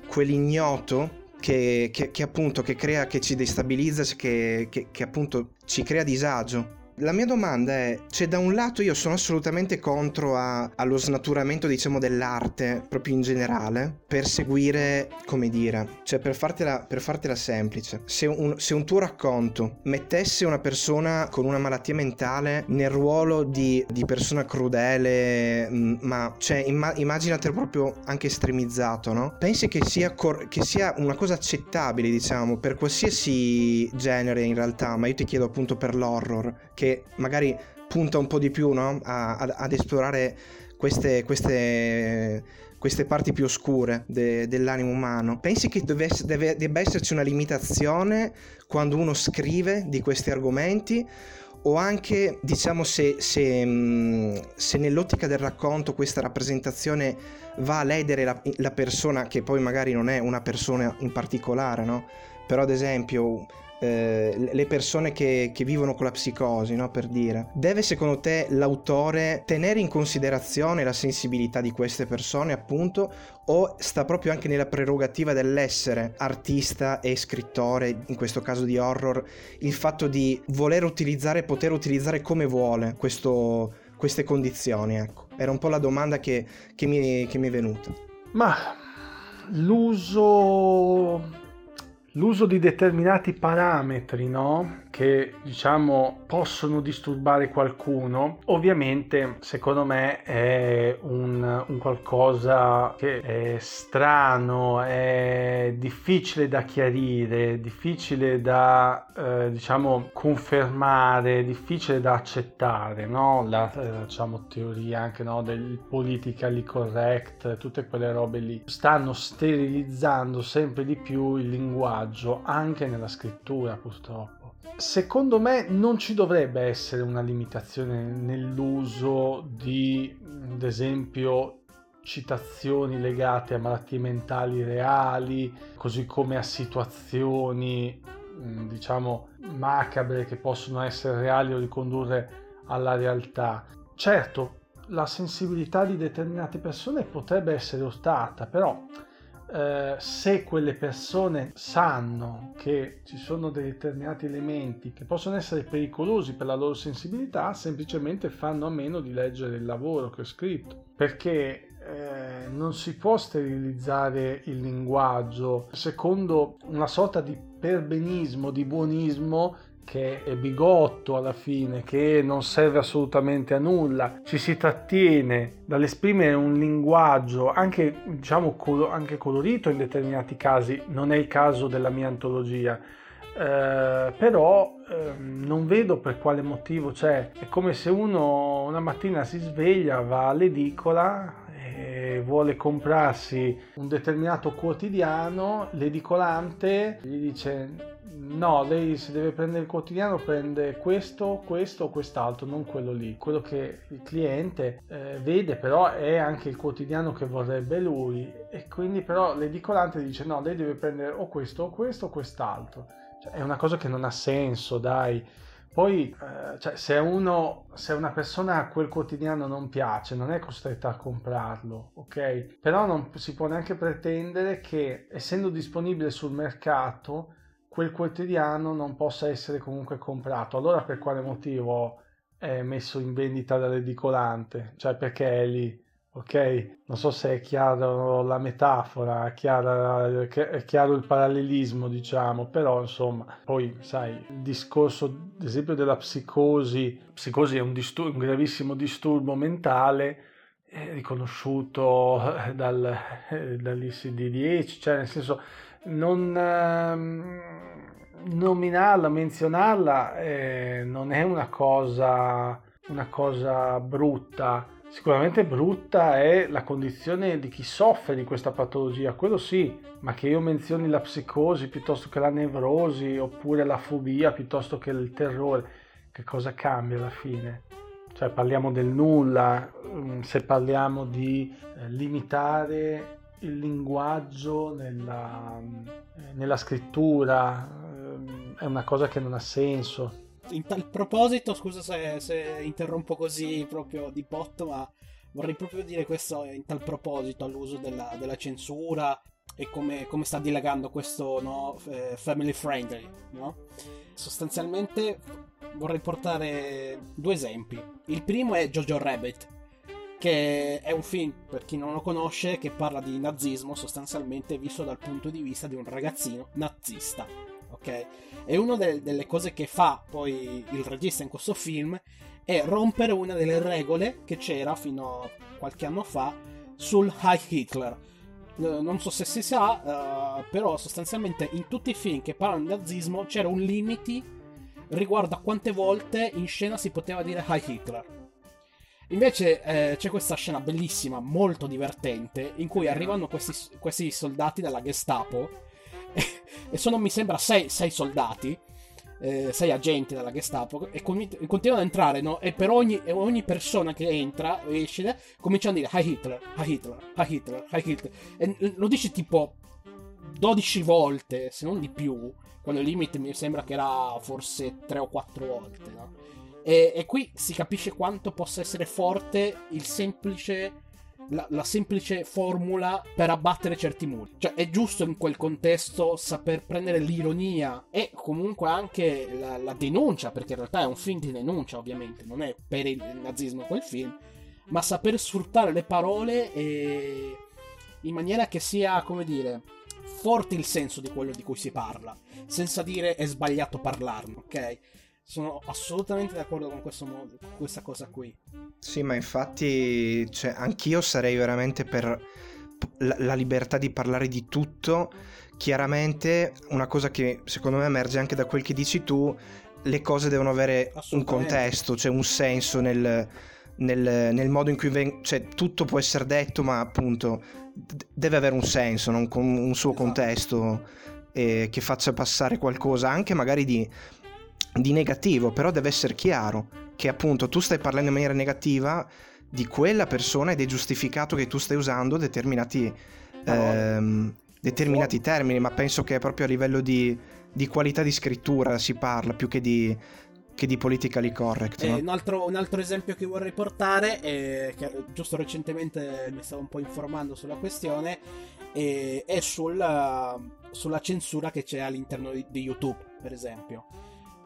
C: quell'ignoto che, che- che appunto che crea, che ci destabilizza, che, che- che appunto ci crea disagio. La mia domanda è, cioè da un lato io sono assolutamente contro a- allo snaturamento diciamo dell'arte proprio in generale per seguire, come dire, cioè per fartela, per fartela semplice, se un, se un tuo racconto mettesse una persona con una malattia mentale nel ruolo di, di persona crudele, mh, ma cioè imma- immaginatelo proprio anche estremizzato, no? Pensi che sia, cor- che sia una cosa accettabile diciamo per qualsiasi genere in realtà, ma io ti chiedo appunto per l'horror, che magari punta un po' di più no? A- ad, ad esplorare queste, queste, queste parti più oscure de- dell'animo umano. Pensi che dovesse- deve- debba esserci una limitazione quando uno scrive di questi argomenti? O anche, diciamo, se, se, se nell'ottica del racconto questa rappresentazione va a ledere la, la persona, che poi magari non è una persona in particolare, no? Però ad esempio eh, le persone che, che vivono con la psicosi, no? per dire. Deve secondo te l'autore tenere in considerazione la sensibilità di queste persone, appunto, o sta proprio anche nella prerogativa dell'essere artista e scrittore, in questo caso di horror, il fatto di voler utilizzare, poter utilizzare come vuole questo- queste condizioni, ecco. Era un po' la domanda che, che mi, che mi è venuta.
G: Ma l'uso l'uso di determinati parametri, no? Che diciamo possono disturbare qualcuno, ovviamente secondo me è un, un qualcosa che è strano, è difficile da chiarire, difficile da eh, diciamo confermare, difficile da accettare, no? La eh, diciamo teoria anche no? del politically correct, tutte quelle robe lì stanno sterilizzando sempre di più il linguaggio anche nella scrittura purtroppo. Secondo me non ci dovrebbe essere una limitazione nell'uso di, ad esempio, citazioni legate a malattie mentali reali, così come a situazioni, mh, diciamo, macabre che possono essere reali o ricondurre alla realtà. Certo, la sensibilità di determinate persone potrebbe essere urtata, però eh, se quelle persone sanno che ci sono determinati elementi che possono essere pericolosi per la loro sensibilità, semplicemente fanno a meno di leggere il lavoro che ho scritto, perché eh, non si può sterilizzare il linguaggio secondo una sorta di perbenismo, di buonismo che è bigotto alla fine, che non serve assolutamente a nulla, ci si trattiene dall'esprimere un linguaggio anche, diciamo, anche colorito in determinati casi, non è il caso della mia antologia. Eh, però eh, non vedo per quale motivo c'è. È come se uno una mattina si sveglia, va all'edicola e vuole comprarsi un determinato quotidiano, l'edicolante gli dice No, lei se deve prendere il quotidiano prende questo, questo o quest'altro, non quello lì. Quello che il cliente eh, vede però è anche il quotidiano che vorrebbe lui e quindi però l'edicolante dice no, lei deve prendere o questo o questo o quest'altro. Cioè, è una cosa che non ha senso, dai. Poi, eh, cioè, se, uno, se una persona a quel quotidiano non piace, non è costretta a comprarlo, ok? Però non si può neanche pretendere che, essendo disponibile sul mercato, quel quotidiano non possa essere comunque comprato. Allora per quale motivo è messo in vendita dall'edicolante? Cioè perché è lì? Ok? Non so se è chiaro la metafora, è, chiara, è chiaro il parallelismo, diciamo, però insomma, poi sai, il discorso ad esempio della psicosi, psicosi è un, distur- un gravissimo disturbo mentale, è riconosciuto dal, dall'ICD-10, cioè nel senso non ehm, nominarla, menzionarla eh, non è una cosa, una cosa brutta. Sicuramente brutta è la condizione di chi soffre di questa patologia, quello sì, ma che io menzioni la psicosi piuttosto che la nevrosi oppure la fobia piuttosto che il terrore, che cosa cambia alla fine? Cioè parliamo del nulla, mm, se parliamo di eh, limitare il linguaggio nella, eh, nella scrittura ehm, è una cosa che non ha senso.
E: In tal proposito, scusa se, se interrompo così proprio di botto, ma vorrei proprio dire questo in tal proposito all'uso della, della censura e come, come, sta dilagando questo no, eh, family friendly. No? Sostanzialmente vorrei portare due esempi. Il primo è Jojo Rabbit, che è un film, per chi non lo conosce, che parla di nazismo sostanzialmente visto dal punto di vista di un ragazzino nazista. Ok? E una de- delle cose che fa poi il regista in questo film è rompere una delle regole che c'era fino a qualche anno fa sul High Hitler. Non so se si sa, uh, però sostanzialmente in tutti i film che parlano di nazismo c'era un limite riguardo a quante volte in scena si poteva dire High Hitler Invece eh, c'è questa scena bellissima, molto divertente, in cui arrivano questi, questi soldati della Gestapo, [laughs] e sono mi sembra sei, sei soldati, eh, sei agenti della Gestapo, e con, continuano ad entrare, no? E per ogni, ogni persona che entra e esce, cominciano a dire Hi Hitler, Hi Hitler, Hi Hitler, Hi Hitler. E lo dice tipo 12 volte, se non di più, quando il limite mi sembra che era forse 3 o 4 volte, no? E, e qui si capisce quanto possa essere forte semplice la, la, semplice formula per abbattere certi muri. Cioè, è giusto in quel contesto saper prendere l'ironia e comunque anche la, la, denuncia, perché in realtà è un film di denuncia, ovviamente, non è per il nazismo quel film, ma saper sfruttare le parole e... in maniera che sia, come dire, forte il senso di quello di cui si parla, senza dire è sbagliato parlarne, ok? Sono assolutamente d'accordo con, questo modo, con questa cosa qui.
C: Sì, ma infatti, cioè, anch'io sarei veramente per la, la libertà di parlare di tutto. Chiaramente, una cosa che secondo me emerge anche da quel che dici tu, le cose devono avere un contesto, cioè un senso nel, nel, nel modo in cui veng- cioè, tutto può essere detto, ma appunto d- deve avere un senso, non? con un suo esatto. contesto eh, che faccia passare qualcosa, anche magari di di negativo, però deve essere chiaro che appunto tu stai parlando in maniera negativa di quella persona ed è giustificato che tu stai usando determinati, ehm, determinati termini, ma penso che proprio a livello di, di, qualità di scrittura si parla più che di, che di politically correct.
E: Eh,
C: no?
E: un, altro, un, altro, esempio che vorrei portare, è, che giusto recentemente mi stavo un po' informando sulla questione, è, è sulla, sulla, censura che c'è all'interno di, di YouTube, per esempio.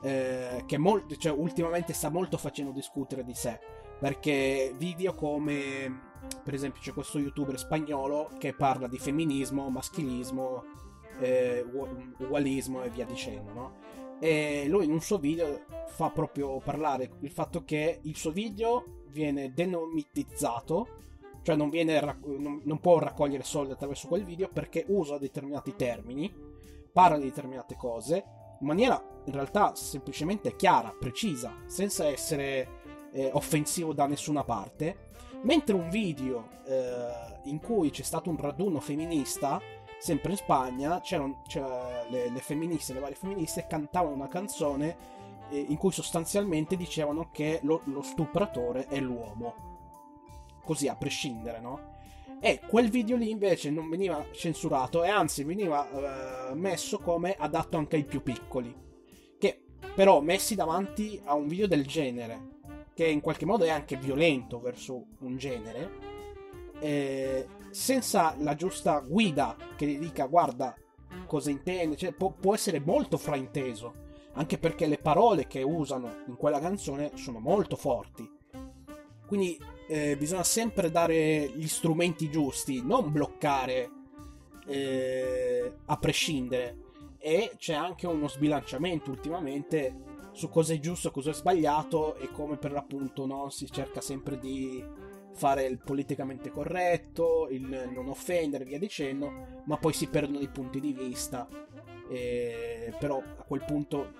E: Eh, che molto, cioè, ultimamente sta molto facendo discutere di sé. Perché video come, per esempio, c'è questo youtuber spagnolo che parla di femminismo, maschilismo, eh, ugualismo e via dicendo, no? E lui in un suo video fa proprio parlare il fatto che il suo video viene denomitizzato, cioè non, viene, non, non può raccogliere soldi attraverso quel video perché usa determinati termini, parla di determinate cose in maniera in realtà semplicemente chiara, precisa, senza essere eh, offensivo da nessuna parte. Mentre un video eh, in cui c'è stato un raduno femminista sempre in Spagna, c'erano, c'era le, le, femministe, le varie femministe cantavano una canzone eh, in cui sostanzialmente dicevano che lo, lo, stupratore è l'uomo. Così a prescindere, no? E quel video lì invece non veniva censurato e anzi veniva eh, messo come adatto anche ai più piccoli. Però messi davanti a un video del genere, che in qualche modo è anche violento verso un genere, eh, senza la giusta guida che gli dica guarda cosa intende, cioè, può, può essere molto frainteso, anche perché le parole che usano in quella canzone sono molto forti. Quindi eh, bisogna sempre dare gli strumenti giusti, non bloccare eh, a prescindere. E c'è anche uno sbilanciamento ultimamente su cosa è giusto, cosa è sbagliato e come per l'appunto no, si cerca sempre di fare il politicamente corretto, il non offendere, via dicendo, ma poi si perdono i punti di vista. E, però a quel punto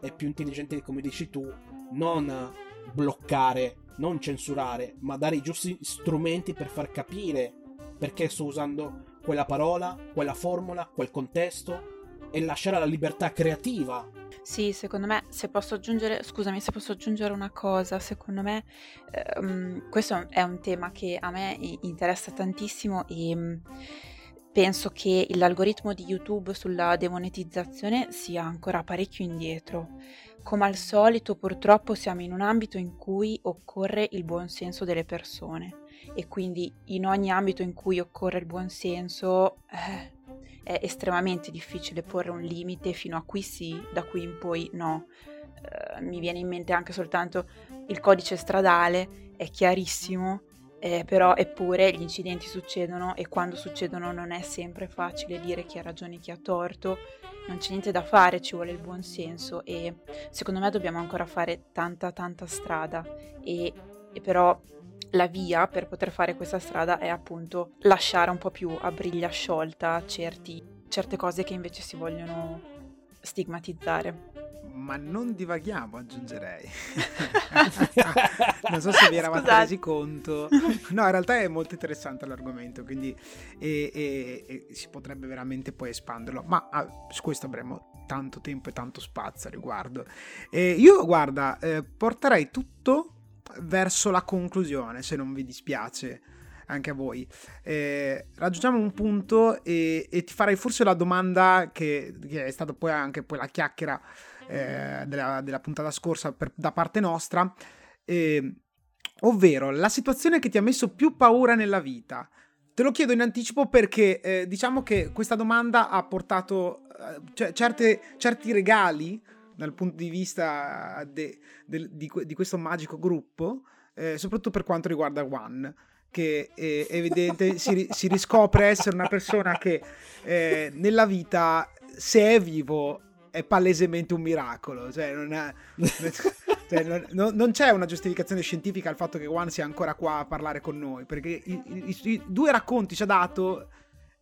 E: è più intelligente, come dici tu, non bloccare, non censurare, ma dare i giusti strumenti per far capire perché sto usando quella parola, quella formula, quel contesto e lasciare la libertà creativa
B: sì, secondo me, se posso aggiungere, scusami, se posso aggiungere una cosa, secondo me ehm, questo è un tema che a me interessa tantissimo e mm, penso che l'algoritmo di YouTube sulla demonetizzazione sia ancora parecchio indietro. Come al solito, purtroppo siamo in un ambito in cui occorre il buonsenso delle persone e quindi in ogni ambito in cui occorre il buonsenso eh, è estremamente difficile porre un limite fino a qui sì, da qui in poi no. Uh, mi viene in mente anche soltanto il codice stradale, è chiarissimo, eh, però eppure gli incidenti succedono e quando succedono non è sempre facile dire chi ha ragione e chi ha torto, non c'è niente da fare, ci vuole il buon senso e secondo me dobbiamo ancora fare tanta tanta strada e, e però la via per poter fare questa strada è appunto lasciare un po' più a briglia sciolta certi, certe cose che invece si vogliono stigmatizzare.
A: Ma non divaghiamo, aggiungerei. [laughs] non so se vi eravate Scusate. resi conto. No, in realtà è molto interessante l'argomento, quindi e, e, e si potrebbe veramente poi espanderlo. Ma ah, su questo avremo tanto tempo e tanto spazio a riguardo. E io, guarda, eh, porterei tutto verso la conclusione, se non vi dispiace anche a voi. Eh, raggiungiamo un punto e, e, ti farei forse la domanda che, che, è stata poi anche poi la chiacchiera eh, della, della, puntata scorsa per, da parte nostra, eh, ovvero la situazione che ti ha messo più paura nella vita. Te lo chiedo in anticipo perché eh, diciamo che questa domanda ha portato eh, cioè, certe, certi regali dal punto di vista de, de, di, di, questo magico gruppo, eh, soprattutto per quanto riguarda One che è evidente si, si, riscopre essere una persona che eh, nella vita se è vivo è palesemente un miracolo. Cioè non, è, [laughs] cioè non, non, c'è una giustificazione scientifica al fatto che One sia ancora qua a parlare con noi perché i, i, i due racconti ci ha dato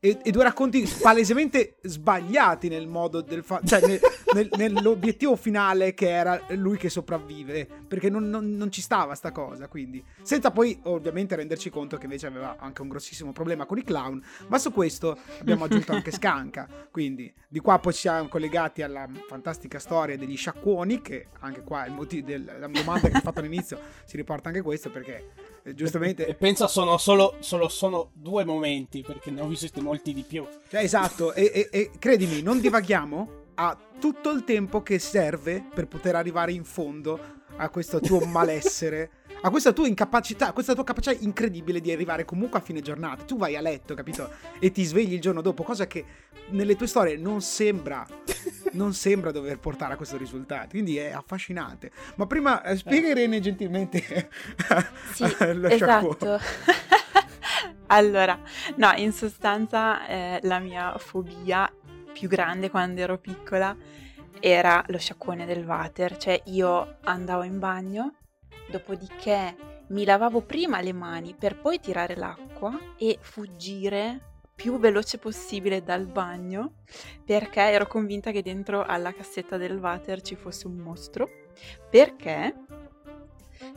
A: e, e, due racconti palesemente sbagliati nel modo del fa- cioè nel, nel, nell'obiettivo finale che era lui che sopravvive perché non, non, non, ci stava sta cosa quindi. Senza poi ovviamente renderci conto che invece aveva anche un grossissimo problema con i clown ma su questo abbiamo aggiunto anche Scanca quindi di qua poi siamo collegati alla fantastica storia degli sciacquoni che anche qua il motivo della domanda che ho fatto all'inizio si riporta anche questo perché giustamente.
E: E pensa sono solo, solo sono due momenti perché ne ho visti molti di più.
A: Cioè, esatto, e, e, e credimi, non divaghiamo. ha tutto il tempo che serve per poter arrivare in fondo a questo tuo [laughs] malessere, a questa tua incapacità, a questa tua capacità incredibile di arrivare comunque a fine giornata. Tu vai a letto, capito? E ti svegli il giorno dopo, cosa che nelle tue storie non sembra, non sembra dover portare a questo risultato. Quindi è affascinante. Ma prima eh, spiega Irene gentilmente [laughs]
B: sì, [laughs] lo esatto. [laughs] allora, no, in sostanza eh, la mia fobia più grande quando ero piccola era lo sciacquone del water, cioè io andavo in bagno, dopodiché mi lavavo prima le mani per poi tirare l'acqua e fuggire più veloce possibile dal bagno perché ero convinta che dentro alla cassetta del water ci fosse un mostro perché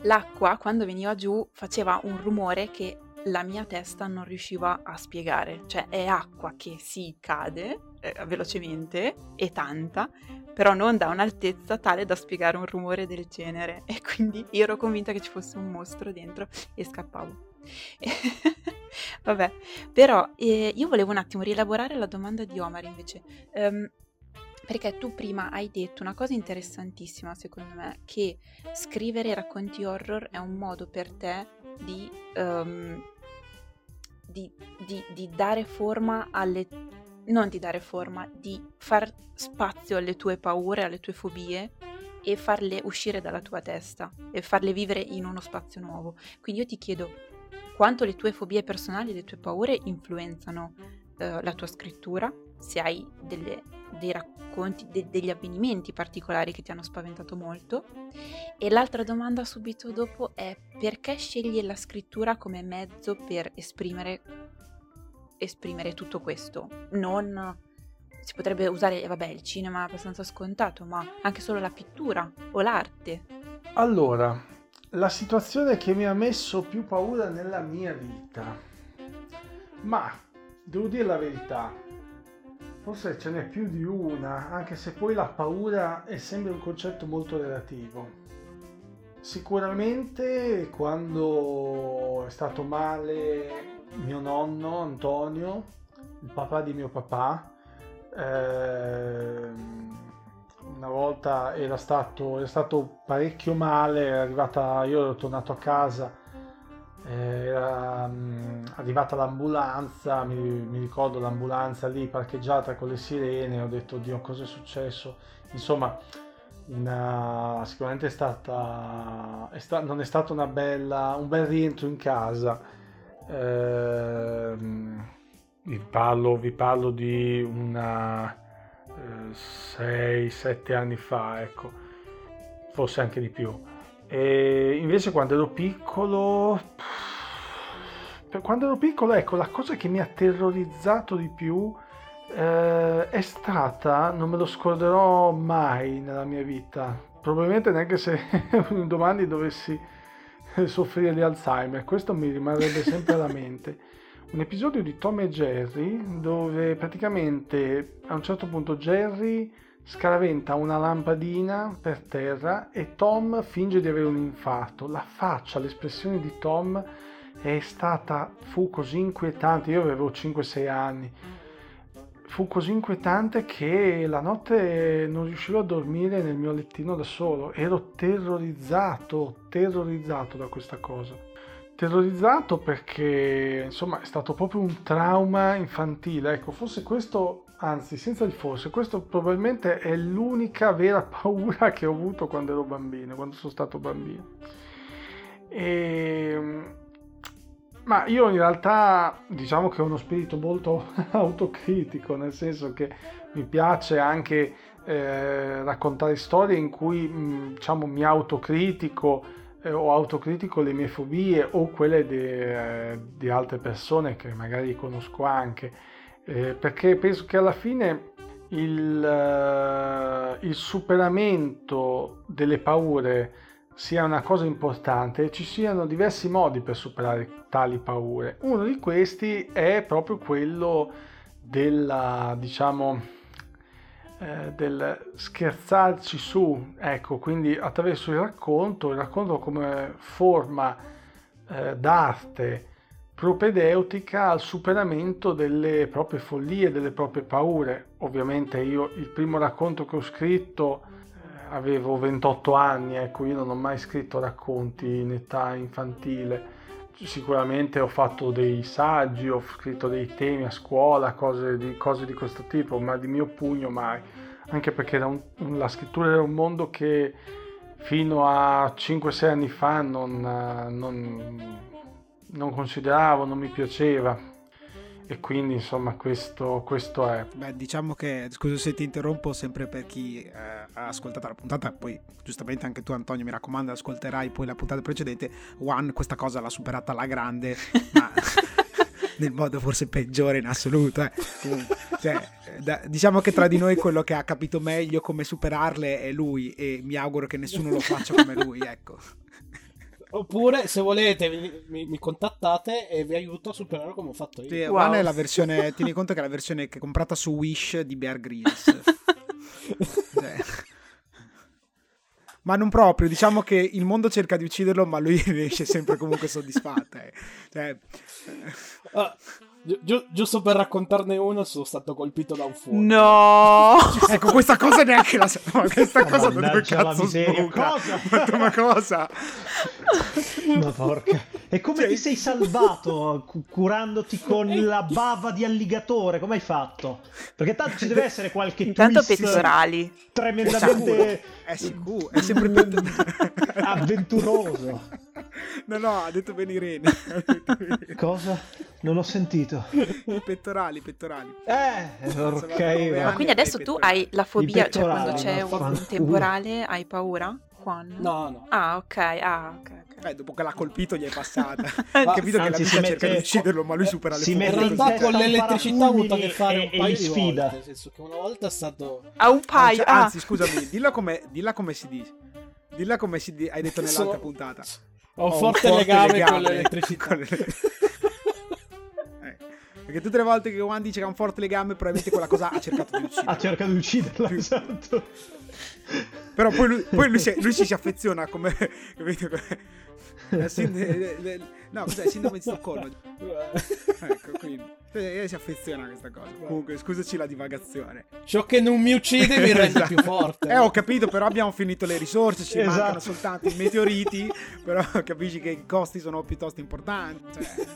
B: l'acqua quando veniva giù faceva un rumore che la mia testa non riusciva a spiegare, cioè è acqua che si cade eh, velocemente e tanta, però non da un'altezza tale da spiegare un rumore del genere [laughs] e quindi ero convinta che ci fosse un mostro dentro e scappavo. [laughs] Vabbè, però eh, io volevo un attimo rielaborare la domanda di Omar invece. Um, perché tu prima hai detto una cosa interessantissima, secondo me, che scrivere racconti horror è un modo per te di um, di, di, di dare forma alle... non di dare forma, di far spazio alle tue paure, alle tue fobie e farle uscire dalla tua testa e farle vivere in uno spazio nuovo. Quindi io ti chiedo quanto le tue fobie personali, le tue paure influenzano eh, la tua scrittura, se hai delle, dei racconti, de, degli avvenimenti particolari che ti hanno spaventato molto. E l'altra domanda subito dopo è perché scegli la scrittura come mezzo per esprimere, esprimere tutto questo? Non si potrebbe usare, eh, vabbè, il cinema è abbastanza scontato, ma anche solo la pittura o l'arte.
G: Allora, la situazione che mi ha messo più paura nella mia vita. Ma devo dire la verità, forse ce n'è più di una, anche se poi la paura è sempre un concetto molto relativo. Sicuramente quando è stato male mio nonno Antonio, il papà di mio papà, eh, una volta era stato, era stato parecchio male, è arrivata, io ero tornato a casa era um, arrivata l'ambulanza, mi, mi, ricordo l'ambulanza lì parcheggiata con le sirene, ho detto Dio cosa è successo, insomma una, sicuramente è stata, è sta, non è stato una bella, un bel rientro in casa, eh, vi, parlo, vi parlo di una 6-7 eh, anni fa, ecco, forse anche di più. E invece quando ero piccolo, quando ero piccolo, ecco, la cosa che mi ha terrorizzato di più eh, è stata, non me lo scorderò mai nella mia vita, probabilmente neanche se un [laughs] domani dovessi soffrire di Alzheimer, questo mi rimarrebbe sempre alla mente. Un episodio di Tom e Jerry dove praticamente a un certo punto Jerry scaraventa una lampadina per terra e Tom finge di avere un infarto. La faccia, l'espressione di Tom è stata, fu così inquietante, io avevo 5-6 anni, fu così inquietante che la notte non riuscivo a dormire nel mio lettino da solo, ero terrorizzato, terrorizzato da questa cosa. Terrorizzato perché insomma è stato proprio un trauma infantile, ecco, forse questo anzi senza il forse, questo probabilmente è l'unica vera [laughs] paura che ho avuto quando ero bambino, quando sono stato bambino. E... Ehm, ma io in realtà diciamo che ho uno spirito molto [laughs] autocritico, nel senso che mi piace anche eh, raccontare storie in cui mm, diciamo, mi autocritico eh, o autocritico le mie fobie o quelle di, eh, di altre persone che magari conosco anche eh, perché penso che alla fine il, uh, il, superamento delle paure sia una cosa importante e ci siano diversi modi per superare tali paure. Uno di questi è proprio quello della, diciamo, eh, del scherzarci su, ecco, quindi attraverso il racconto, il racconto come forma eh, d'arte propedeutica al superamento delle proprie follie, delle proprie paure. Ovviamente io il primo racconto che ho scritto eh, avevo 28 anni, ecco, io non ho mai scritto racconti in età infantile. Sicuramente ho fatto dei saggi, ho scritto dei temi a scuola, cose di, cose di questo tipo, ma di mio pugno mai. Anche perché un, la scrittura era un mondo che fino a 5-6 anni fa non, non non consideravo, non mi piaceva. E quindi insomma questo, questo è.
A: Beh, diciamo che, scusa se ti interrompo, sempre per chi eh, ha ascoltato la puntata, poi giustamente anche tu Antonio mi raccomando, ascolterai poi la puntata precedente, One questa cosa l'ha superata alla grande, ma [laughs] nel modo forse peggiore in assoluto. Eh. Cioè, da, diciamo che tra di noi quello che ha capito meglio come superarle è lui e mi auguro che nessuno lo faccia come lui, ecco.
E: Oppure, se volete, mi, mi, mi, contattate e vi aiuto a superare come ho fatto io.
A: Sì, wow. è la versione, tieni conto che è la versione che è comprata su Wish di Bear Grylls. [laughs] cioè. Ma non proprio, diciamo che il mondo cerca di ucciderlo, ma lui [laughs] riesce sempre comunque soddisfatto. Eh. Cioè...
E: Uh, Gi- giusto per raccontarne uno, sono stato colpito da un fuoco.
B: No! [laughs]
A: ecco, questa cosa neanche la sapevo. Questa oh, cosa dove cazzo sbuca? Cosa? [laughs] Ma cosa?
D: Ma porca. E come cioè... ti sei salvato curandoti con [laughs] la bava di alligatore? Come hai fatto? Perché tanto ci deve essere qualche
B: Intanto pettorali.
D: Tremendamente...
A: È sicuro, è sempre [laughs]
D: avventuroso.
A: No, no, ha detto bene Irene.
D: Cosa? Non ho sentito.
A: I pettorali, i pettorali.
D: Eh, ok.
B: Ma quindi adesso tu hai la fobia, cioè quando c'è un temporale hai paura? Quando?
E: No, no.
B: Ah, ok, ah, ok.
A: Eh, dopo che l'ha colpito gli è passata. [laughs] Ha capito che la vita mette... cerca di ucciderlo, ma lui supera le
E: si mette In realtà con l'elettricità ha avuto a che fare un paio di sfida. volte. Nel senso che una volta è stato...
B: A un paio,
A: ah, Anzi, scusami, dilla come, dilla come si dice. Dilla come si di... hai detto nell'altra Sono... puntata.
E: Ho un, forte, forte legame, legame, con l'elettricità. Con le...
A: eh, perché tutte le volte che Juan dice che ha un forte legame, probabilmente quella cosa ha cercato di ucciderla. [laughs]
D: Ha cercato di ucciderla, esatto.
A: Però poi lui, poi lui, si, lui si, si [laughs] affeziona come... Capito? [laughs] no, cos'è? Il sindrome di Stoccolma. [laughs] ecco, quindi. si affeziona a questa cosa. Comunque, scusaci la divagazione.
E: Ciò che non mi uccide mi rende esatto. più forte.
A: Eh, ho capito, però abbiamo finito le risorse, ci esatto. mancano soltanto i meteoriti, però capisci che i costi sono piuttosto importanti. Cioè.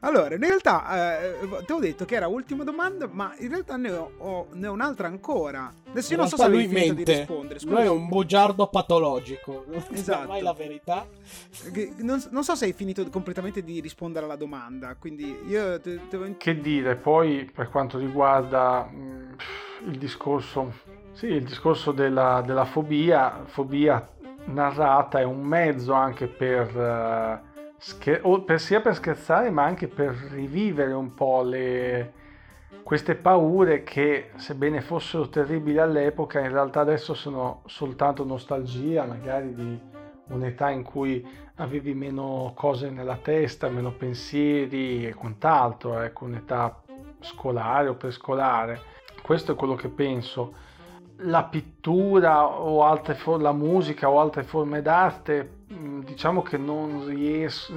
A: Allora, in realtà, eh, ti ho detto che era l'ultima domanda, ma in realtà ne ho, ho, ne ho un'altra ancora. Adesso io non so se lui mente. di rispondere.
E: Scusa. Lui è un bugiardo patologico. Non esatto. mai la verità.
A: Non, non, so se hai finito completamente di rispondere alla domanda. Quindi io te,
G: te... Che dire, poi per quanto riguarda mh, mm, il discorso. Sì, il discorso della, della fobia, fobia narrata è un mezzo anche per. Uh, scher- per, sia per scherzare ma anche per rivivere un po' le, queste paure che sebbene fossero terribili all'epoca in realtà adesso sono soltanto nostalgia magari di un'età in cui avevi meno cose nella testa, meno pensieri e quant'altro, ecco un'età scolare o prescolare. Questo è quello che penso. La pittura o altre for- la musica o altre forme d'arte diciamo che non, ries-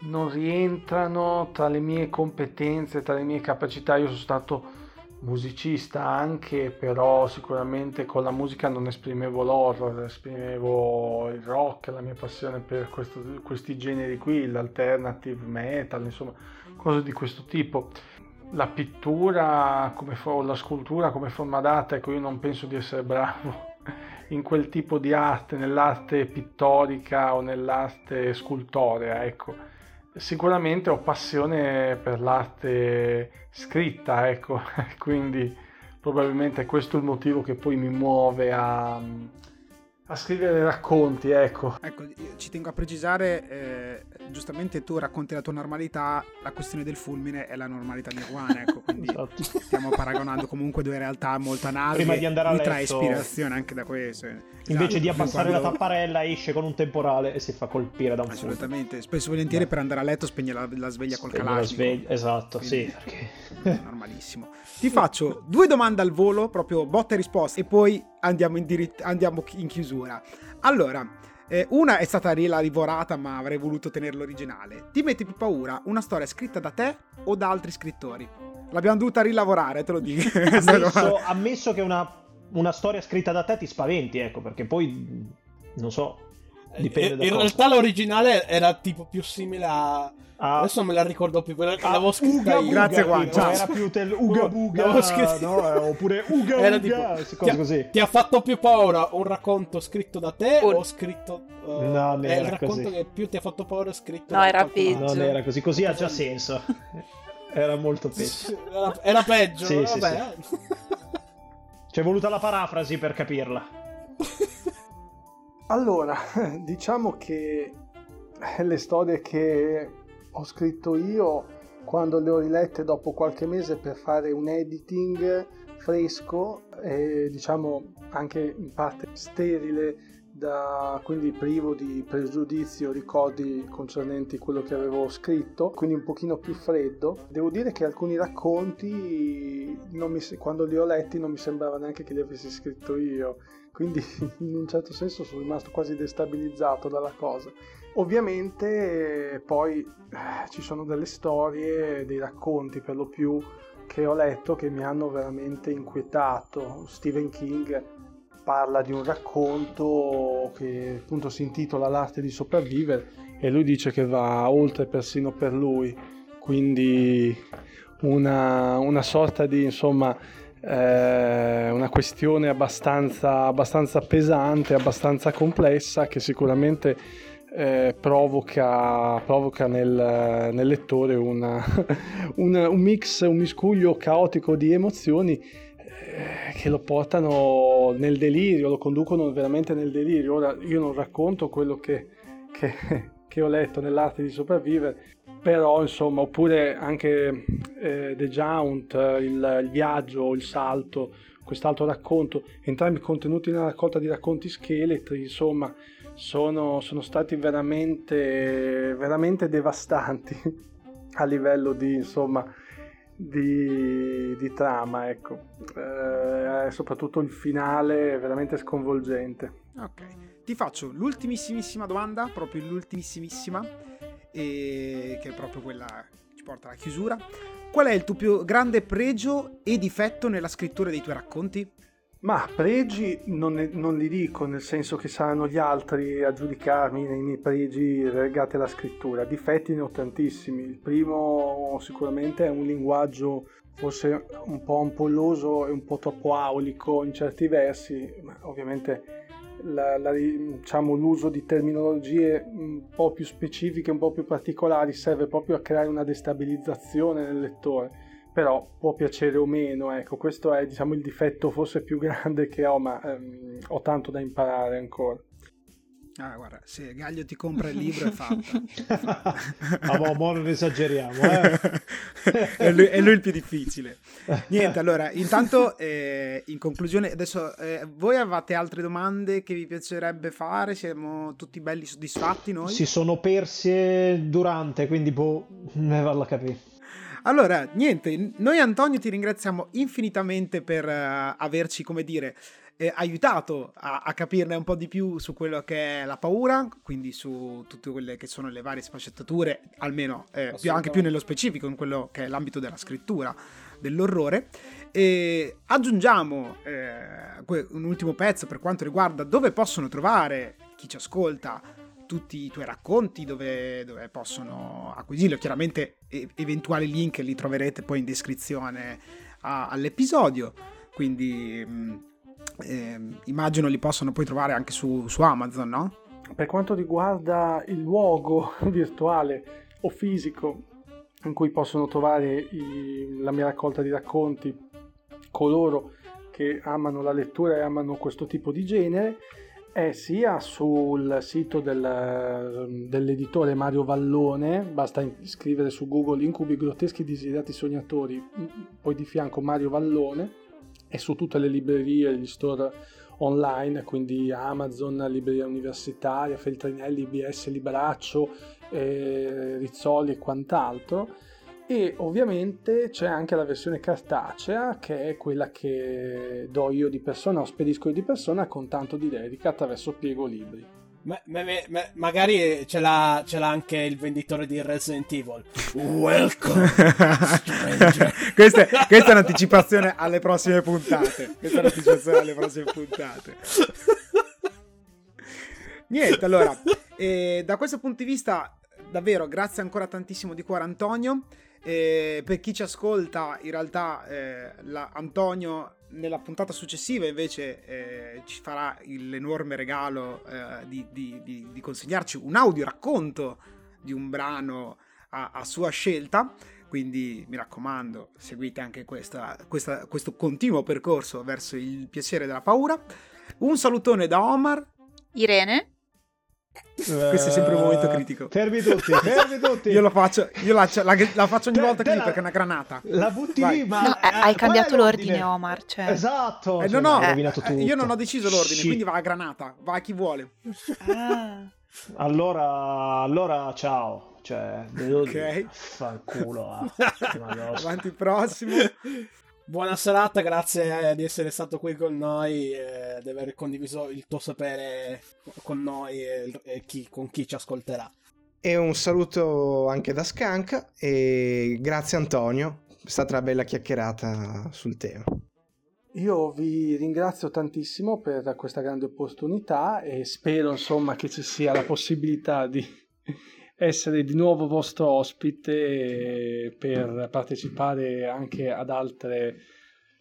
G: non rientrano tra le mie competenze, tra le mie capacità. Io sono stato musicista anche, però sicuramente con la musica non esprimevo l'horror, esprimevo il rock, la mia passione per questo, questi generi qui, l'alternative metal, insomma, cose di questo tipo. La pittura for- la scultura come forma d'arte, ecco, io non penso di essere bravo in quel tipo di arte, nell'arte pittorica o nell'arte scultorea, ecco. Sicuramente ho passione per l'arte scritta, ecco, [laughs] quindi probabilmente questo è il motivo che poi mi muove a, a scrivere racconti, ecco.
A: Ecco, ci tengo a precisare, eh, giustamente tu racconti la tua normalità, la questione del fulmine è la normalità di Juan, ecco, quindi [laughs] esatto. stiamo paragonando comunque due realtà molto analoghe.
D: Prima di andare a letto...
A: trae ispirazione anche da questo.
D: Invece esatto, di abbassare quando... la tapparella esce con un temporale e si fa colpire da un fulmine.
A: Assolutamente, spesso e volentieri Beh. per andare a letto spegne la, la sveglia col calashnikov.
D: Esatto, quindi, sì. Perché... [laughs]
A: Normalissimo. Ti faccio due domande al volo, proprio botta e risposta, e poi andiamo in, diritt- andiamo in chiusura. Allora, Eh, una è stata rielaborata, ma avrei voluto tenerlo originale. Ti metti più paura una storia scritta da te o da altri scrittori? L'abbiamo dovuta rilavorare, te lo dico. [laughs]
D: ammesso, ammesso che una, una storia scritta da te ti spaventi, ecco, perché poi non so. Dipende
E: eh, in realtà l'originale era tipo più simile a. Ah. Adesso non me la ricordo più, però ah, l'avevo scritta
A: io. Grazie Juan,
D: ciao. Era più tel Uga Buga, no? Eh, oppure [laughs] Uga era Uga, tipo,
E: ti,
D: così.
E: Ti ha fatto più paura un racconto scritto da te o, o scritto...
D: Uh, no,
E: è il racconto così. che più ti ha fatto paura scritto
B: no,
E: da
B: era peggio.
D: Non era così, così ha già senso. [laughs] Era molto peggio.
E: Era, era peggio, sì, vabbè.
D: Sì, sì. C'è voluta la parafrasi per capirla.
G: Allora, [laughs] diciamo che le storie che ho scritto io, quando le ho rilette dopo qualche mese per fare un editing fresco e diciamo anche in parte sterile, da, quindi privo di pregiudizio, ricordi concernenti quello che avevo scritto, quindi un pochino più freddo. Devo dire che alcuni racconti, mi, quando li ho letti, non mi sembrava neanche che li avessi scritto io quindi [laughs] in un certo senso sono rimasto quasi destabilizzato dalla cosa. Ovviamente poi eh, ci sono delle storie, dei racconti per lo più che ho letto che mi hanno veramente inquietato. Stephen King parla di un racconto che appunto si intitola L'arte di sopravvivere e lui dice che va oltre persino per lui, quindi una, una sorta di insomma eh, una questione abbastanza, abbastanza, pesante, abbastanza complessa che sicuramente eh, provoca, provoca nel, nel, lettore una, [laughs] un, un, mix, un miscuglio caotico di emozioni eh, che lo portano nel delirio, lo conducono veramente nel delirio. Ora io non racconto quello che, che, [laughs] che ho letto nell'arte di sopravvivere, però insomma, oppure anche eh, The Jaunt, il, il, viaggio, il salto, quest'altro racconto, entrambi contenuti nella raccolta di racconti scheletri, insomma, sono, sono stati veramente, veramente devastanti [laughs] a livello di, insomma, di, di trama, ecco. Eh, soprattutto il finale è veramente sconvolgente.
A: Ok, ti faccio l'ultimissimissima domanda, proprio l'ultimissimissima e che è proprio quella che ci porta alla chiusura. Qual è il tuo più grande pregio e difetto nella scrittura dei tuoi racconti?
G: Ma pregi non, non, li dico, nel senso che saranno gli altri a giudicarmi nei miei pregi legati alla scrittura. Difetti ne ho tantissimi. Il primo sicuramente è un linguaggio forse un po' ampolloso e un po' troppo aulico in certi versi, ma ovviamente la, la, diciamo, l'uso di terminologie un po' più specifiche, un po' più particolari, serve proprio a creare una destabilizzazione nel lettore, però può piacere o meno, ecco, questo è diciamo, il difetto forse più [laughs] grande che ho, ma ehm, ho tanto da imparare ancora.
A: Ah, guarda, se Gaglio ti compra il libro è fatto.
D: Ma boh, mo non esageriamo, eh? [laughs]
A: è, lui, è, lui, il più difficile. Niente, allora, intanto, eh, in conclusione, adesso eh, voi avete altre domande che vi piacerebbe fare? Siamo tutti belli soddisfatti noi?
D: Si sono perse durante, quindi boh, ne vale a capire.
A: Allora, niente, noi Antonio ti ringraziamo infinitamente per uh, averci, come dire, eh, aiutato a, a, capirne un po' di più su quello che è la paura, quindi su tutte quelle che sono le varie sfaccettature, almeno eh, più, anche più nello specifico in quello che è l'ambito della scrittura dell'orrore. E aggiungiamo eh, un ultimo pezzo per quanto riguarda dove possono trovare chi ci ascolta tutti i tuoi racconti, dove, dove possono acquisirlo. Chiaramente eventuali link li troverete poi in descrizione a- all'episodio. Quindi eh, immagino li possono poi trovare anche su, su Amazon, no?
G: Per quanto riguarda il luogo [laughs] virtuale o fisico in cui possono trovare i, la mia raccolta di racconti coloro che amano la lettura e amano questo tipo di genere è sia sul sito del, dell'editore Mario Vallone, basta scrivere su Google Incubi grotteschi desiderati sognatori, poi di fianco Mario Vallone, è su tutte le librerie, gli store online, quindi Amazon, Libreria Universitaria, Feltrinelli, IBS, Libraccio, eh, Rizzoli e quant'altro. E ovviamente c'è anche la versione cartacea che è quella che do io di persona o spedisco io di persona con tanto di dedica attraverso Piego Libri.
E: Ma, ma, ma, magari ce l'ha, ce l'ha, anche il venditore di Resident Evil. Welcome, [laughs]
A: questa, è, questa, è, un'anticipazione alle prossime puntate. Questa è un'anticipazione alle prossime puntate. Niente, allora, eh, da questo punto di vista, davvero, grazie ancora tantissimo di cuore Antonio. Eh, per chi ci ascolta, in realtà eh, la, Antonio nella puntata successiva invece eh, ci farà l'enorme regalo eh, di, di, di, di, consegnarci un audio racconto di un brano a, a sua scelta. Quindi mi raccomando, seguite anche questa, questa, questo continuo percorso verso il piacere della paura. Un salutone da Omar.
B: Irene.
A: Questo è sempre un momento critico.
D: Fermi tutti, fermi tutti. [laughs]
A: io lo faccio, io la, la, la faccio ogni volta così perché è una granata.
D: La butti Vai. lì, ma.
B: No, eh, hai cambiato l'ordine, Omar. Cioè...
D: Esatto.
A: Eh, cioè, no, no, eh, io non ho deciso l'ordine, Shit. quindi va a granata. Va a chi vuole.
D: Ah. allora, allora, ciao. Cioè,
A: ok.
D: Fanculo. [laughs] Ah.
A: Avanti, prossimo.
E: Buona serata, grazie di essere stato qui con noi e di aver condiviso il tuo sapere con noi e, e chi, con chi ci ascolterà.
C: E un saluto anche da Skank e grazie Antonio, è stata una bella chiacchierata sul tema.
G: Io vi ringrazio tantissimo per questa grande opportunità e spero insomma che ci sia la possibilità di essere di nuovo vostro ospite per partecipare anche ad altre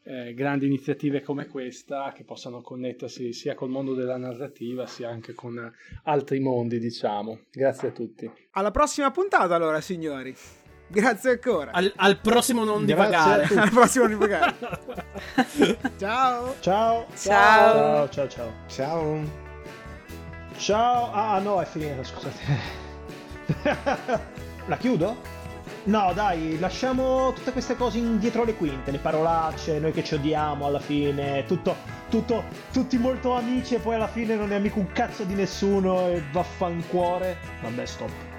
G: eh, grandi iniziative come questa che possano connettersi sia col mondo della narrativa sia anche con altri mondi, diciamo. Grazie a tutti.
A: Alla prossima puntata allora, signori. Grazie ancora.
E: Al, al prossimo non divagare. [laughs]
A: al prossimo non divagare. [laughs] ciao.
D: Ciao.
B: Ciao.
D: Ciao, ciao, ciao.
C: Ciao.
D: Ciao. Ah, no, è finita, scusate. [laughs] La chiudo? No, dai, lasciamo tutte queste cose indietro le quinte, le parolacce, noi che ci odiamo alla fine, tutto, tutto, tutti molto amici e poi alla fine non è amico un cazzo di nessuno e vaffancuore. Vabbè, stop.